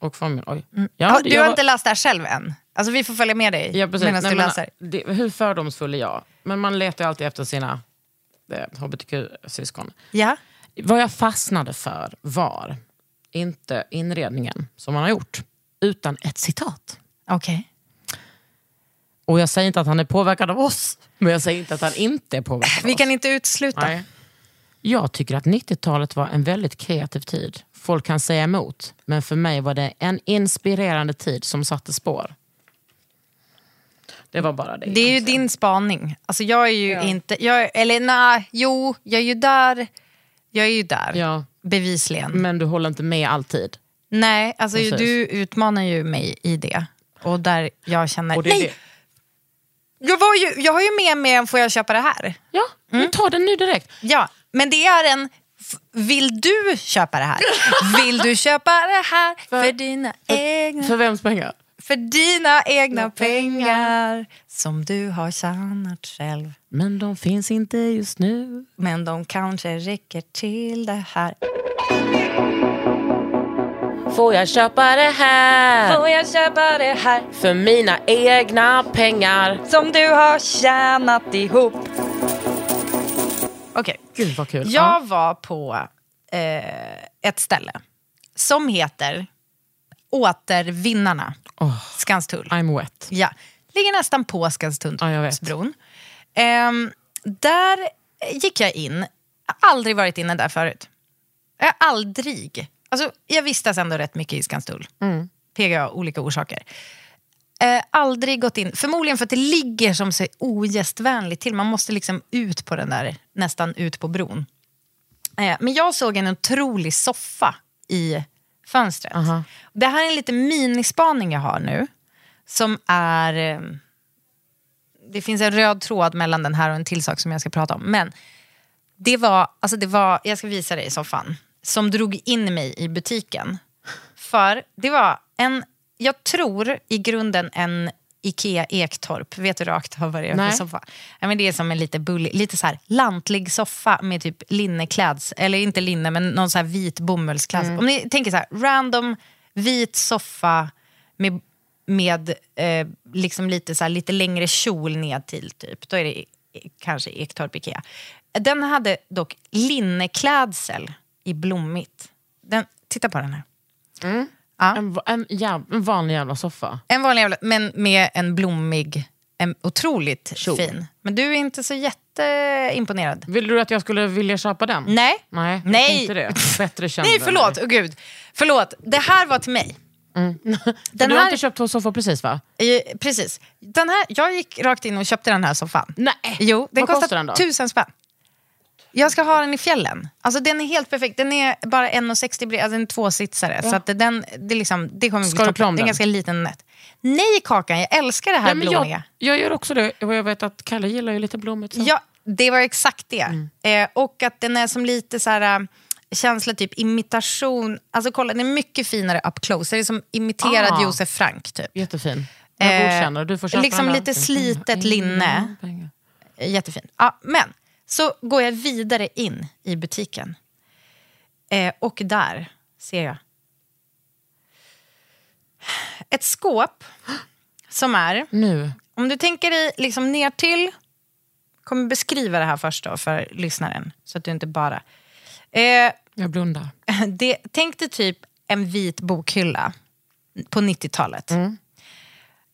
och familjen. Oj. Ja, Ja, det- du jag har var- inte läst det här själv än? Alltså vi får följa med dig Ja, precis. medan Nej, du men, läser. det, hur fördomsfull är jag? Men man letar ju alltid efter sina eh, hbtq-syskon. Ja. Vad jag fastnade för var inte inredningen som man har gjort, utan ett citat. Okej. Och jag säger inte att han är påverkad av oss, men jag säger inte att han inte är påverkad av Vi oss. kan inte utesluta. Nej. Jag tycker att 90-talet var en väldigt kreativ tid. Folk kan säga emot, men för mig var det en inspirerande tid som satte spår. Det var bara det. Det är ju din spaning. Alltså jag är ju inte... Jag, eller nej, jo, jag är ju där. Jag är ju där. Ja, Bevisligen. men du håller inte med alltid. Nej, alltså Precis. du utmanar ju mig i det. Och där jag känner... Nej, det. Jag, var ju, jag har ju med mig en Får jag köpa det här? Ja, Mm. vi tar den nu direkt. Ja, men det är en... Vill du köpa det här? Vill du köpa det här för, dina egna... För vems pengar? För dina egna pengar som du har tjänat själv. Men de finns inte just nu. Men de kanske räcker till det här. Får jag köpa det här? Får jag köpa det här För mina egna pengar. som du har tjänat ihop? Okej, Gud vad kul. jag var på eh, ett ställe som heter Återvinnarna, Åh, Skanstull. I'm wet. Ja, ligger nästan på Ja. Skanstullsbron. Ehm, där gick jag in, jag har aldrig varit inne där förut. Jag aldrig. Alltså, jag vistas ändå rätt mycket i Skanstull. Mm. PGA, olika orsaker. Eh, aldrig gått in, förmodligen för att det ligger som så ogästvänligt till. Man måste liksom ut på den där, nästan ut på bron. Eh, men jag såg en otrolig soffa i fönstret. Aha. Det här är en liten minispaning jag har nu. Som är... eh, Det finns en röd tråd mellan den här och en till sak som jag ska prata om. Men det var, alltså det var, jag ska visa dig soffan, som drog in mig i butiken. För det var en, jag tror i grunden en Ikea Ektorp. Vet du rakt vad det är för soffa? Ja, men det är som en lite bullig, lite så här lantlig soffa med typ linnekläds, eller inte linne men någon så här vit bomullskläds. Om ni tänker så här, random vit soffa med, med eh, liksom lite, så här, lite längre kjol ned till typ. Då är det i- kanske Ektorp Ikea. Den hade dock linneklädsel i blommigt. Den, titta på den här. Ja. En, en, ja, en vanlig jävla soffa. En vanlig jävla, men med en blommig, en otroligt Kjol. fin. Men du är inte så jätteimponerad. Vill du att jag skulle vilja köpa den? Nej. Nej, Nej. tänkte det. Bättre känd Nej, förlåt. Oh, gud. Förlåt. Det här var till mig. Den du har här, inte köpt två soffor precis va? eh, precis. Den här, jag gick rakt in och köpte den här soffan. Nej. Jo, den Vad kostar kostar den då? tusen spänn. Jag ska ha den i fjällen. Alltså den är helt perfekt. Den är bara 1,60 bred, alltså är tvåsitsare. Så att den, det, liksom, det kommer bli Ska du toppen. Det är en ganska liten nät. Nej Kakan, jag älskar det här Ja, men blommiga. jag, jag gör också det. Och jag vet att Kalle gillar ju lite blommigt. Så. Ja, det var exakt det. Mm. Eh, och att den är som lite så här... äh, Känsla typ imitation. Alltså kolla, den är mycket finare up close. Det är som imiterad Ah. Josef Frank typ. Jättefin. Jag Eh, godkänner. Du får köpa liksom den där. lite slitet linne. Pengar. Jättefin. Ja, men så går jag vidare in i butiken. Eh, och där ser jag ett skåp som är, Nu. om du tänker dig liksom ner till, kommer beskriva det här först då för lyssnaren, så att du inte bara... Eh, Jag blundar. det, tänk dig typ en vit bokhylla på 90-talet.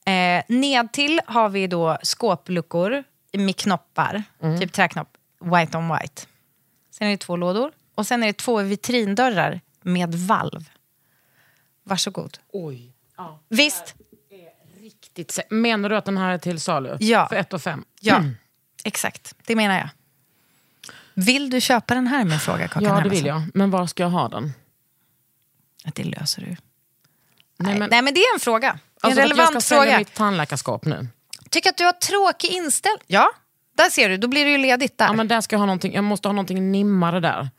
Eh, nedtill har vi då skåpluckor med knoppar, typ träknopp, white on white. Sen är det två lådor och sen är det två vitrindörrar med valv. Varsågod. Oj. Ja. Visst? Riktigt Menar du att den här är till salu? Ja. För ett och fem? Ja, exakt. Det menar jag. Vill du köpa den här, min fråga, Kakan Ja, det Hermansson? vill jag. Men var ska jag ha den? Att det löser du. Nej, Nej, men, Nej, men det är en fråga. Det är alltså, en att jag relevant ska sälja fråga. mitt tandläkarskap nu. Tycker att du har tråkig inställning? Ja, där ser du. Då blir det ju ledigt där. Ja, men där ska jag, ha någonting, jag måste ha någonting nimmare där.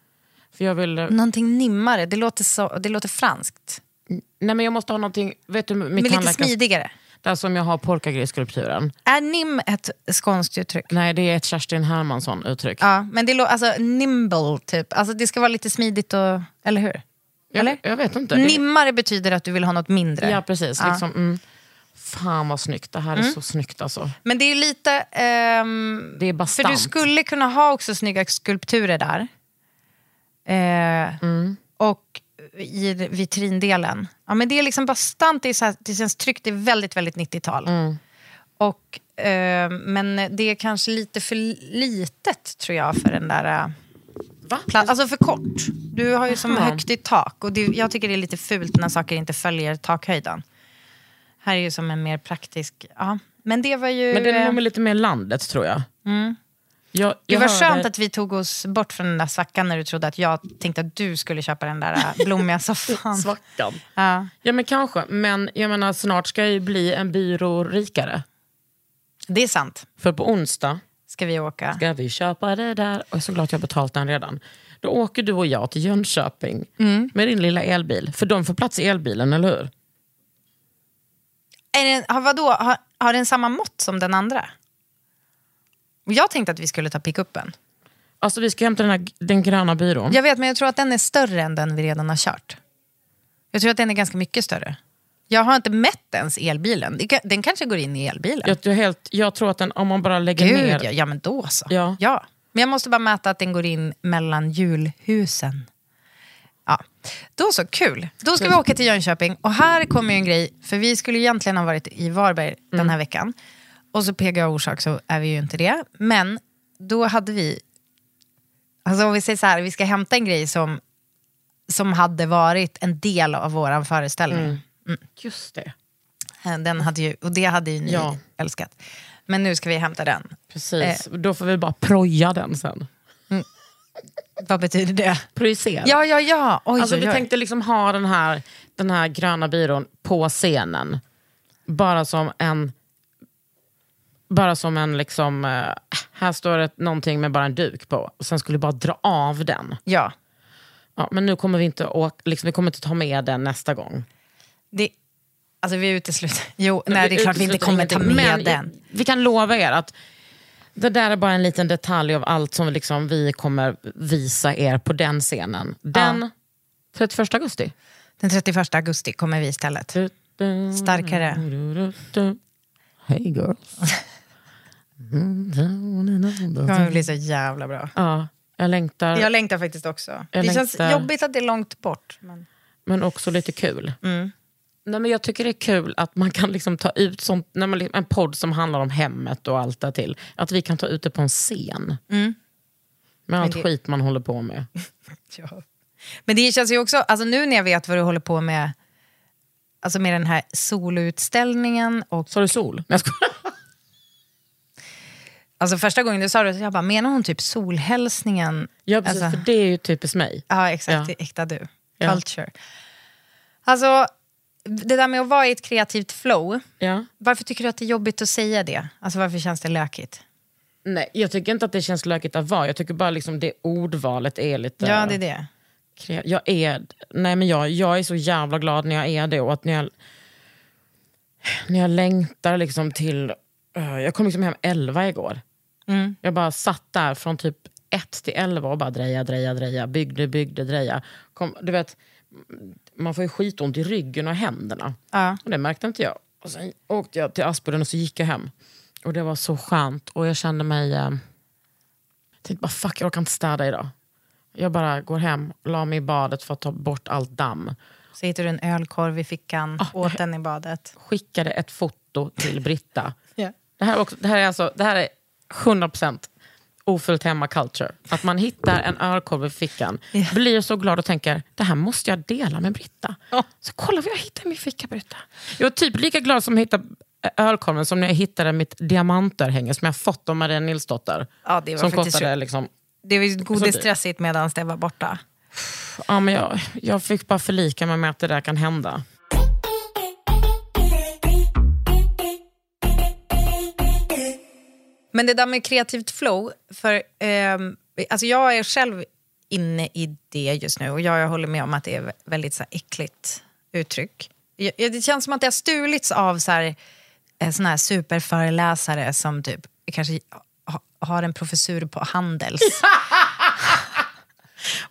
För jag vill... Någonting nimmare, det låter, så, det låter franskt. Nej, men jag måste ha någonting... Vet du, mitt Men lite smidigare. Där som jag har polkagriskulpturen. Är nim ett skånskt uttryck? Nej, det är ett Kerstin Hermansson-uttryck. Ja, men det låter, alltså nimble typ. Alltså det ska vara lite smidigt och, eller hur? Eller? Jag, jag vet inte. Det- Nimmare betyder att du vill ha något mindre. Ja, precis. Ja. Liksom, mm. Fan vad snyggt. Det här är så snyggt alltså. Men det är lite... ehm, Det är för bastant. du skulle kunna ha också snygga skulpturer där. Eh, Mm. Och i vitrindelen. Ja, men det är liksom bastant, det, är så här, det känns tryggt, det är väldigt, väldigt 90-tal. Mm. Och, eh, men det är kanske lite för litet tror jag för den där... eh, Va? alltså för kort. Du har ju som Aha. högt i tak och det, jag tycker det är lite fult när saker inte följer takhöjden. Här är ju som en mer praktisk... Ja. Men det var ju... Men den är eh, nog lite mer landet tror jag. Mm. jag, Det jag var hörde- skönt att vi tog oss bort från den där svackan när du trodde att jag tänkte att du skulle köpa den där äh, blommiga soffan. Svackan. Ja. Ja men kanske, men jag menar snart ska jag ju bli en byrå rikare. Det är sant. För på onsdag Ska vi åka? ska vi köpa det där. Och jag är så glad att jag har betalt den redan. Då åker du och jag till Jönköping Mm. med din lilla elbil. För de får plats i elbilen, eller hur? Är den, har, vadå, har, har den samma mått som den andra? Jag tänkte att vi skulle ta pickuppen. Alltså vi ska hämta den, här, den gröna byrån. Jag vet, men jag tror att den är större än den vi redan har kört. Jag tror att den är ganska mycket större. Jag har inte mätt ens elbilen. Den kanske går in i elbilen. Jag, jag, helt, jag tror att den, om man bara lägger Gud, ner... ja, ja, men då så. Ja. Ja. Men jag måste bara mäta att den går in mellan julhusen. Ja. Då så, kul. Då ska vi åka till Jönköping. Och här kommer ju en grej, för vi skulle egentligen ha varit i Varberg den Mm. här veckan. Och så PGA orsak så är vi ju inte det. Men då hade vi, alltså om vi säger så här, vi ska hämta en grej som, som hade varit en del av vår föreställning. Just det. Eh, Den hade ju, och det hade ju ni Ja. älskat. Men nu ska vi hämta den. Precis. Då får vi bara proja den sen. Vad betyder det? Projicera. Ja, ja, ja. Oj, Alltså, oj, vi oj. tänkte liksom ha den här, den här gröna byrån på scenen. Bara som en... Bara som en liksom... eh, här står det någonting med bara en duk på. Och sen skulle vi bara dra av den. Ja. Ja, men nu kommer vi inte åka, liksom, vi kommer inte ta med den nästa gång. Det, alltså vi utesluter... Jo, nej, det är Vi klart vi inte kommer ta med den. Vi kan lova er att det där är bara en liten detalj av allt som liksom vi kommer visa er på den scenen. Den 31 augusti. Den 31 augusti kommer vi istället. Starkare. Hey girls. Det kommer bli så jävla bra. Ja, jag längtar, Jag längtar faktiskt också. Jag det känns längtar. jobbigt att det är långt bort. Men... men också lite kul. Mm. Nej, men jag tycker det är kul att man kan liksom ta ut sånt, när man, en podd som handlar om hemmet och allt där till. Att vi kan ta ut det på en scen. Med allt det- skit man håller på med. Ja. Men det känns ju också, alltså nu när jag vet vad du håller på med, alltså med den här soloutställningen och Sa du sol? Nej, jag. Alltså första gången du sa det, så jag bara, menar hon typ solhälsningen? Ja, precis, Alltså- för det är ju typiskt mig. Ja, exakt. Ja. Det är äkta du. Ja. Culture. Alltså, det där med att vara i ett kreativt flow, Ja. varför tycker du att det är jobbigt att säga det? Alltså varför känns det lökigt? Nej, jag tycker inte att det känns lökigt att vara. Jag tycker bara liksom det ordvalet är lite... Ja, det är det. Jag är, nej men jag, jag är så jävla glad när jag är det och att när jag, när jag längtar liksom till... eh, jag kom liksom hem 11 igår. Mm. Jag bara satt där från typ 1 till 11 och bara dreja, dreja, dreja. Byggde, byggde, dreja. Kom, du vet, man får ju skitont i ryggen och händerna. Ja. Och det märkte inte jag. Och sen åkte jag till Aspudden och så gick jag hem. Och det var så skönt. Och jag kände mig... Eh, tänkte bara fuck, jag orkar inte städa idag. Jag bara går hem, la mig i badet för att ta bort allt damm. Så hittar du en ölkorv i fickan, Ah, åt den i badet. Skickade ett foto till Britta. Ja. Det här, är också, det här är alltså det här är 100% ofullt hemma culture. Att man hittar en ölkorv i fickan, Ja. blir så glad och tänker det här måste jag dela med Britta. Så kolla vad jag hittade i min ficka Britta. Jag var typ lika glad som att hitta ölkorven som när jag hittade mitt diamantörhänge som jag fått av Maria Nilsdotter. Ja, det var som faktiskt kostade liksom... Det var godisstressigt medan det var borta. Ja, men jag, jag fick bara förlika mig med att det där kan hända. Men det där med kreativt flow, för ehm, alltså jag är själv inne i det just nu och jag, jag håller med om att det är väldigt så här, äckligt uttryck. Jag, det känns som att det har stulits av så här, eh, såna här superföreläsare som typ kanske ha, har en professur på Handels.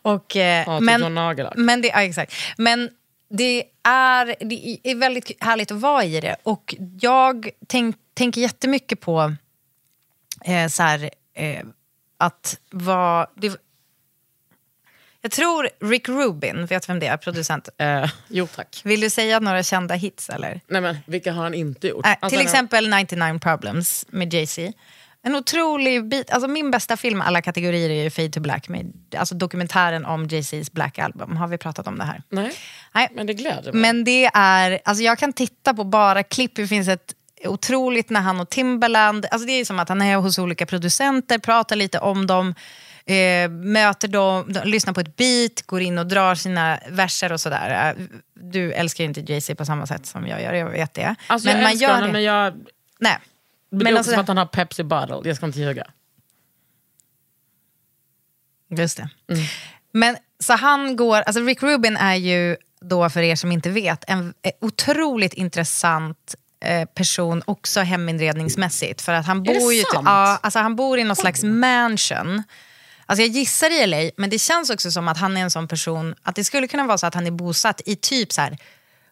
och, eh, Ja, typ men, men det, ja, exakt. Men det är, det är väldigt härligt att vara i det. Och jag tänk, tänker jättemycket på eh, så här, eh, att vara... Det, jag tror Rick Rubin, vet vem det är? Producent. Eh, jo tack. Vill du säga några kända hits eller? Nej, men, vilka har han inte gjort? Äh, Alltså, till exempel 99 Problems med Jay-Z. En otrolig bit, alltså min bästa film alla kategorier är ju Fade to Black, med, alltså dokumentären om Jay-Z's Black Album. Har vi pratat om det här? Nej, Nej. men det gläder mig. Men det är, alltså jag kan titta på bara klipp, det finns ett otroligt när han och Timbaland, alltså det är som att han är hos olika producenter, pratar lite om dem, eh, möter dem, de, lyssnar på ett beat, går in och drar sina verser och sådär. Eh, Du älskar inte Jay-Z på samma sätt som jag gör, jag vet det. Alltså, jag älskar honom, men jag... Nej. Men det Men är också alltså- för att han har Pepsi bottle, jag ska inte ljuga. Just det. Men så han går, alltså Rick Rubin är ju då för er som inte vet en eh, otroligt intressant person också heminredningsmässigt. För att han bor ju sant? ja, alltså han bor i någon slags mansion. Alltså jag gissar i LA, men det känns också som att han är en sån person, att det skulle kunna vara så att han är bosatt i typ så här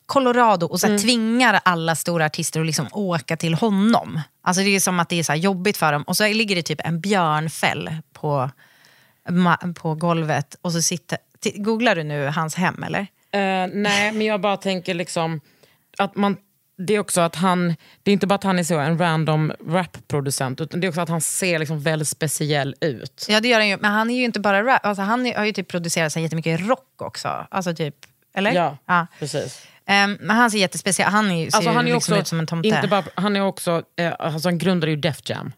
Colorado och så här tvingar alla stora artister att liksom åka till honom. Alltså det är som att det är så jobbigt för dem. Och så ligger det typ en björnfäll på, på golvet. Och så sitter, googlar du nu hans hem eller? Eh, nej, men jag bara tänker liksom att man det är också att han, det är inte bara att han är så en random rapproducent utan det är också att han ser liksom väldigt speciell ut. Ja det gör han ju, men han är ju inte bara rap. Alltså, han är, har ju typ producerat så jättemycket rock också. Alltså typ, eller? Ja, precis. Ehm, men han ser jättespeciell han är, ser Alltså, han, är liksom också, ut som en tomte. inte bara, han är också, eh, alltså, han grundade ju Def Jam.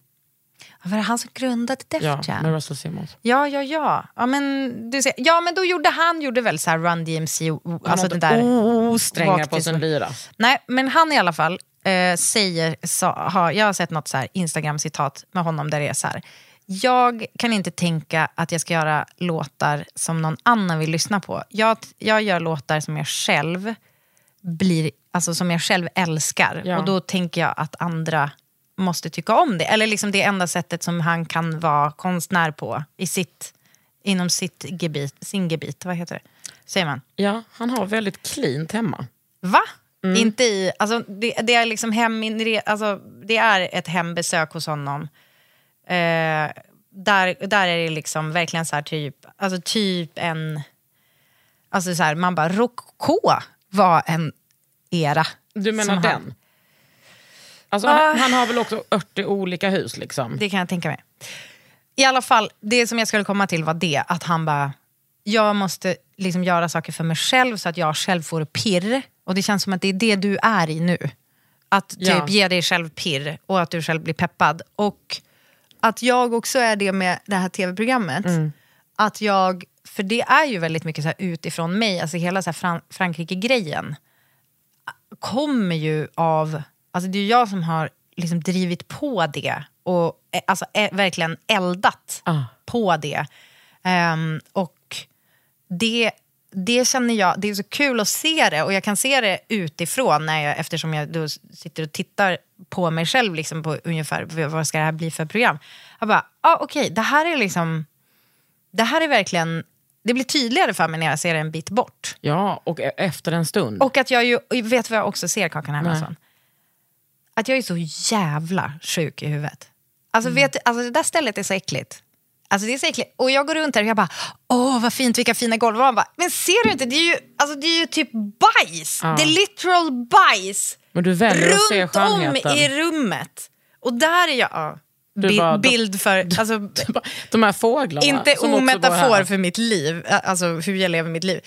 Ja, Var det han som grundade Def Ja, Jam? med Russell Simmons. Ja, ja, ja. Ja men, du ser, ja, men då gjorde han gjorde väl så här Run DMC, Han alltså där. osträngar på sin lyra. Nej, men han i alla fall eh, säger, sa, har, jag har sett något så här Instagram-citat med honom där det är så här. Jag kan inte tänka att jag ska göra låtar som någon annan vill lyssna på. Jag, jag gör låtar som jag själv blir, alltså som jag själv älskar. Ja. Och då tänker jag att andra måste tycka om det. Eller liksom det enda sättet som han kan vara konstnär på i sitt, inom sitt gebit, sin gebit. Vad heter det? Säger man? Ja, han har väldigt cleant hemma. Va? Mm. Inte i, alltså, det, det, är liksom heminre, alltså, det är ett hembesök hos honom. Eh, där, där är det liksom verkligen så här typ, alltså typ en... Alltså så här, man bara, rokoko var en era. Du menar den? han- Alltså, Ah. han, han har väl också 80 olika hus liksom? Det kan jag tänka mig. I alla fall, det som jag skulle komma till var det att han bara, jag måste liksom göra saker för mig själv så att jag själv får pirr. Och det känns som att det är det du är i nu. Att typ Ja. ge dig själv pirr och att du själv blir peppad. Och att jag också är det med det här tv-programmet. Att jag, för det är ju väldigt mycket så här utifrån mig, alltså hela så här Fran- Frankrike-grejen kommer ju av, alltså det är jag som har liksom drivit på det och eh, alltså, eh, verkligen eldat Ah. på det. Ehm, och det, det känner jag, det är så kul att se det och jag kan se det utifrån när jag, eftersom jag då sitter och tittar på mig själv liksom på ungefär vad ska det här bli för program. Jag bara, ah, okej, det här är liksom, det här är verkligen, det blir tydligare för mig när jag ser det en bit bort. Ja, och e- efter en stund. Och att jag ju, vet vad jag också ser Kakan Hermansson? Att jag är så jävla sjuk i huvudet. Alltså, vet, alltså det där stället är så äckligt. Alltså det är så äckligt. Och jag går runt där och jag bara, åh vad fint, vilka fina golv. Och bara, men ser du inte, det är ju, alltså, det är ju typ bajs. Ja. Det är literal bajs. Men du väljer att se Runt om i rummet. Och där är jag, ja. Bi- bara- bild för, alltså, De här fåglarna. inte ometafor för mitt liv, alltså hur jag lever mitt liv.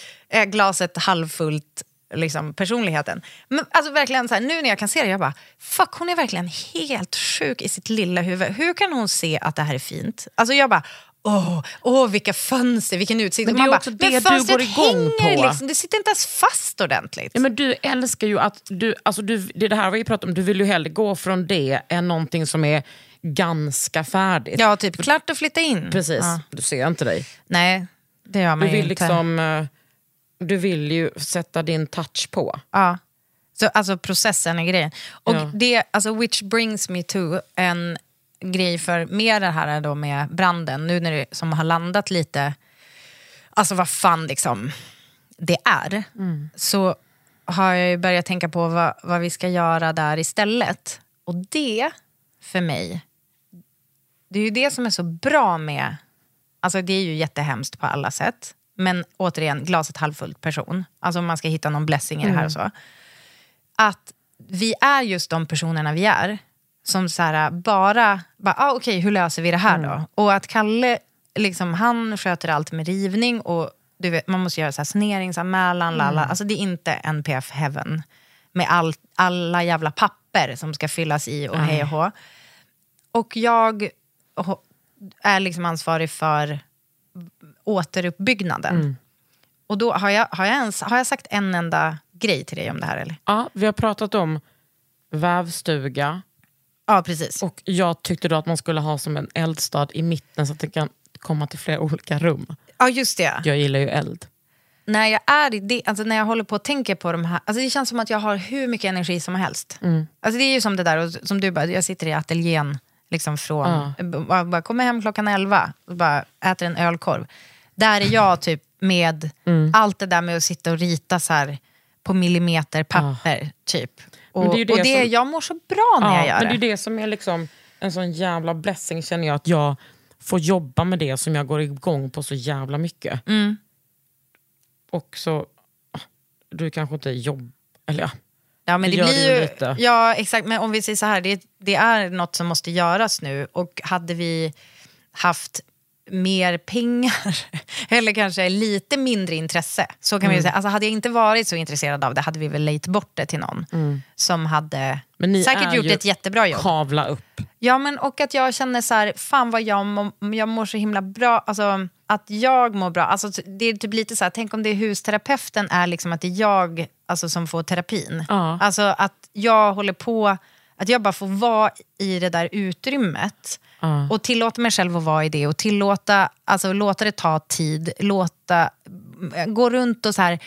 Glaset halvfullt, liksom, personligheten. Men alltså verkligen så här, nu när jag kan se det, jag bara, fuck hon är verkligen helt sjuk i sitt lilla huvud. Hur kan hon se att det här är fint? Alltså jag bara, åh, åh vilka fönster, vilken utsikt. Men det är bara, också det men du går igång hänger på." Liksom, det sitter inte ens fast ordentligt. Ja, men du älskar ju att, du, alltså du, det det här vi pratat om, du vill ju hellre gå från det än någonting som är ganska färdigt. Ja, typ klart att flytta in. Precis, Ja. du ser inte dig. Nej, det gör man Du ju vill, inte. liksom, eh, du vill ju sätta din touch på. Ja. Så, alltså processen är grejen. Och Ja. det, alltså, which brings me to en grej för mer det här då med branden, nu när det som har landat lite, alltså vad fan liksom det är, så har jag ju börjat tänka på vad, vad vi ska göra där istället. Och det, för mig, det är ju det som är så bra med, alltså det är ju jättehemskt på alla sätt, men återigen, glaset halvfullt person. Alltså om man ska hitta någon blessing i det här och så. Att vi är just de personerna vi är, som så här, bara, bara ah, okej hur löser vi det här då? Och att Kalle, liksom, han sköter allt med rivning och du vet, man måste göra så här saneringsanmälan, lalla. alltså det är inte NPF heaven med all, alla jävla papper som ska fyllas i och hej och hå. Och jag är liksom ansvarig för återuppbyggnaden. Och då har jag, har, jag ens, har jag sagt en enda grej till dig om det här? Eller? Ja, vi har pratat om vävstuga Ja, precis. och jag tyckte då att man skulle ha som en eldstad i mitten så att det kan komma till flera olika rum. Ja, just det. Jag gillar ju eld. När jag är i det, alltså när jag håller på och tänker på de här, alltså det känns som att jag har hur mycket energi som helst. Alltså det är ju som det där, och som du bara, jag sitter i ateljén liksom från, bara, bara kommer hem klockan 11 och bara äter en ölkorv. Där är jag typ med allt det där med att sitta och rita så här på millimeter papper typ. Och, Men det är det och det, som- jag mår så bra när jag gör men det. det är det som är liksom en sån jävla blessing känner jag, att jag får jobba med det som jag går igång på så jävla mycket. Mm. Och så, ah, du kanske inte jobbar, eller ja. Ja, men Det det, blir ju... lite. Ja, exakt. Men om vi säger så här, det, det är något som måste göras nu. Och hade vi haft mer pengar, eller kanske lite mindre intresse, så kan vi Mm. ju säga. Alltså, hade jag inte varit så intresserad av det hade vi väl lejt bort det till någon som hade Mm. Men ni säkert gjort ett jättebra jobb. Kavla upp. Ja, men och att jag känner så här, fan vad jag, må, jag mår så himla bra. Alltså, att jag mår bra. Alltså, det är typ lite så här, tänk om det är husterapeuten är liksom att det är jag alltså, som får terapin. Ja. Alltså att jag håller på, att jag bara får vara i det där utrymmet. Ja. Och tillåta mig själv att vara i det och tillåta, alltså låta det ta tid. Låta, gå runt och så här,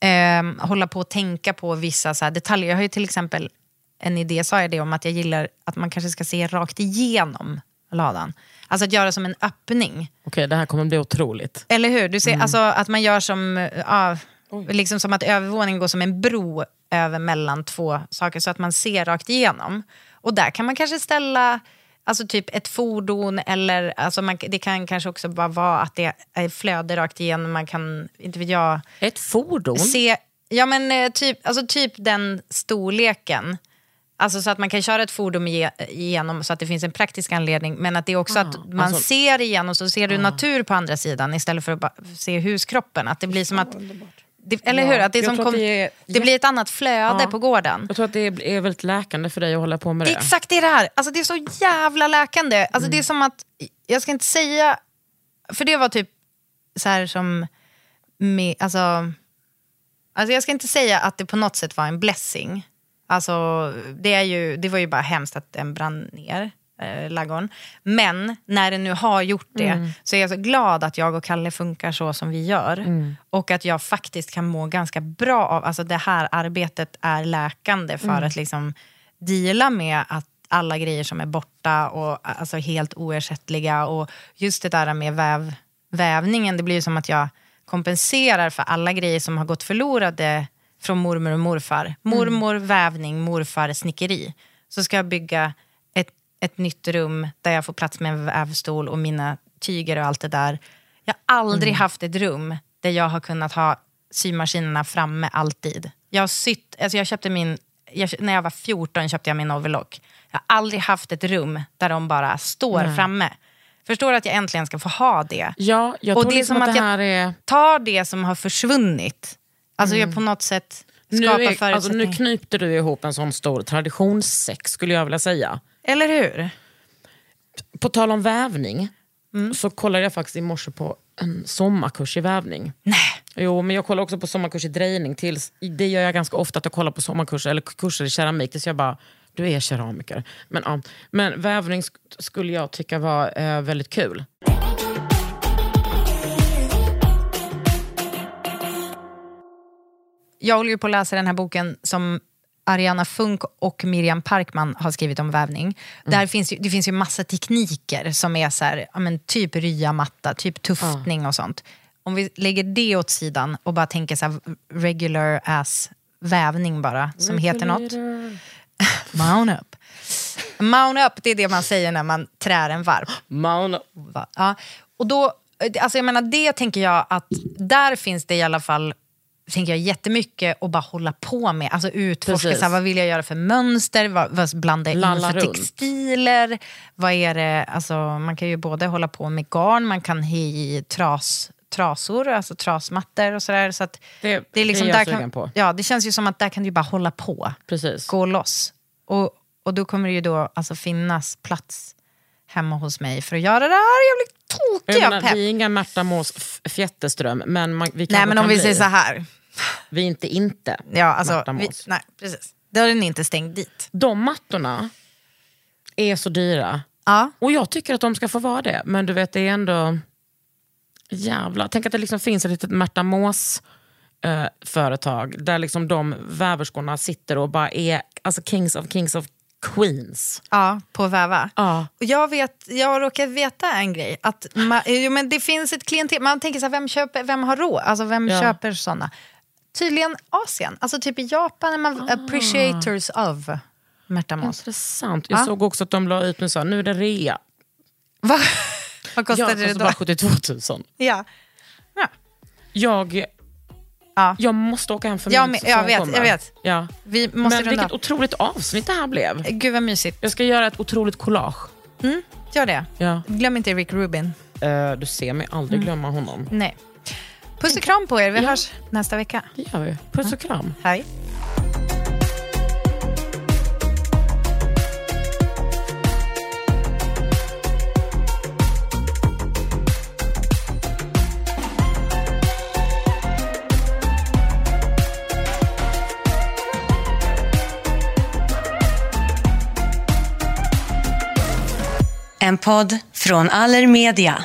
ehm, hålla på och tänka på vissa så detaljer. Jag har ju till exempel en idé, sa jag det om, att jag gillar att man kanske ska se rakt igenom ladan. Alltså att göra som en öppning. Okej, det här kommer bli otroligt. Eller hur? Du ser, alltså att man gör som, ja, liksom som att övervåningen går som en bro över mellan två saker så att man ser rakt igenom. Och där kan man kanske ställa alltså typ ett fordon eller alltså man, det kan kanske också bara vara att det är flöde rakt igenom. Man kan, inte vet jag, Ett fordon? se, ja men eh, typ, alltså typ den storleken. Alltså så att man kan köra ett fordon ge- igenom så att det finns en praktisk anledning. Men att det är också att man alltså- ser igenom så ser du natur på andra sidan istället för att se huskroppen. Att det blir som att... Det, eller hur? Att det, som kom, det det blir ett annat flöde Ja. på gården. Jag tror att det är, väldigt läkande för dig att hålla på med Det det. exakt det är det här. Alltså det är så jävla läkande. Alltså det är som att, jag ska inte säga, för det var typ så här som, med, alltså, alltså jag ska inte säga att det på något sätt var en blessing. Alltså det, är ju, det var ju bara hemskt att den brann ner, eh, laggården. Men när den nu har gjort det så är jag så glad att jag och Kalle funkar så som vi gör. Och att jag faktiskt kan må ganska bra av, alltså det här arbetet är läkande för att liksom deala med att alla grejer som är borta och alltså helt oersättliga. Och just det där med väv, vävningen, det blir ju som att jag kompenserar för alla grejer som har gått förlorade från mormor och morfar. Mormor, vävning, morfar, snickeri. Så ska jag bygga ett, nytt rum där jag får plats med en vävstol och mina tyger och allt det där. Jag har aldrig haft ett rum där jag har kunnat ha symaskinerna framme alltid. Jag har sytt, alltså jag köpte min, jag, när jag var 14 köpte jag min overlock. Jag har aldrig haft ett rum där de bara står framme. Förstår du att jag äntligen ska få ha det? Ja, jag Och tror det är liksom som att, att det jag- är... tar det som har försvunnit. Alltså jag på något sätt Nu, skapar är, alltså, förutsättningar. nu knypte du ihop en sån stor traditionssex skulle jag vilja säga. Eller hur? På tal om vävning Mm. så kollade jag faktiskt i morse på en sommarkurs i vävning. Nej. Jo, men jag kollar också på sommarkurs i drejning. Tills, det gör jag ganska ofta, att jag kollar på sommarkurser eller kurser i keramik. Tills jag bara, du är keramiker. Men, ja, men vävning sk- skulle jag tycka var eh, väldigt kul. Jag håller ju på att läsa den här boken som Ariana Funk och Miriam Parkman har skrivit om vävning. Där finns ju, det finns ju massa tekniker som är så här, ja, men typ ryamatta, typ tuftning och sånt. Om vi lägger det åt sidan och bara tänker så här regular ass vävning bara, som heter något. Mount up. Mount up, det är det man säger när man trär en varp. Man, Va? Ja. Och då, alltså jag menar, det tänker jag att där finns det i alla fall tänker jag jättemycket att bara hålla på med. Alltså utforska, Precis. så här, vad vill jag göra för mönster, vad, vad blandar jag in för runt. textiler. Vad är det, alltså, man kan ju både hålla på med garn, man kan i tras, trasor, alltså trasmattor och sådär. Så att Det- det, är liksom är jag där kan, på. Ja, det känns ju som att där kan du bara hålla på, precis. gå loss. Och, och då kommer det ju då alltså finnas plats hemma hos mig för att göra det här. Jag blir tokig av pepp. vi är inga Märta Mås F- Fjätterström, men man, vi Nej kanske men om kan vi bli. säger så här. Vi är inte inte Ja, alltså, vi, nej, precis. Dörren är inte stängd dit. De mattorna är så dyra. Ja. Och jag tycker att de ska få vara det. Men du vet, det är ändå... Jävla. Tänk att det liksom finns ett litet Märta Mås eh, företag där liksom de väverskorna sitter och bara är alltså kings of kings of queens. Ja, på väva. Ja. Och jag, vet, jag råkar veta en grej. Att ma, jo, men det finns ett klientel, man tänker så här, vem, köper, vem har råd? Alltså vem Ja. köper såna? Tydligen Asien. Alltså typ i Japan är man Ah. appreciators of Märta Mås. Intressant. Jag Ja. såg också att de la ut nu så nu är det rea. Va? Vad Ja, kostade det kostar då? bara 72 000. Ja. Ja. Jag, Ja. jag måste åka hem för Jag min jag vet, kommer. jag vet. Ja. Vi måste Men vilket otroligt avsnitt det här blev. Gud vad mysigt. Jag ska göra ett otroligt collage. Gör det. Ja. Glöm inte Rick Rubin. Eh, du ser mig aldrig glömma honom. Nej. Puss och kram på er. Vi Ja. hörs nästa vecka. Det gör vi. Puss och kram. Hej. En podd från Allermedia.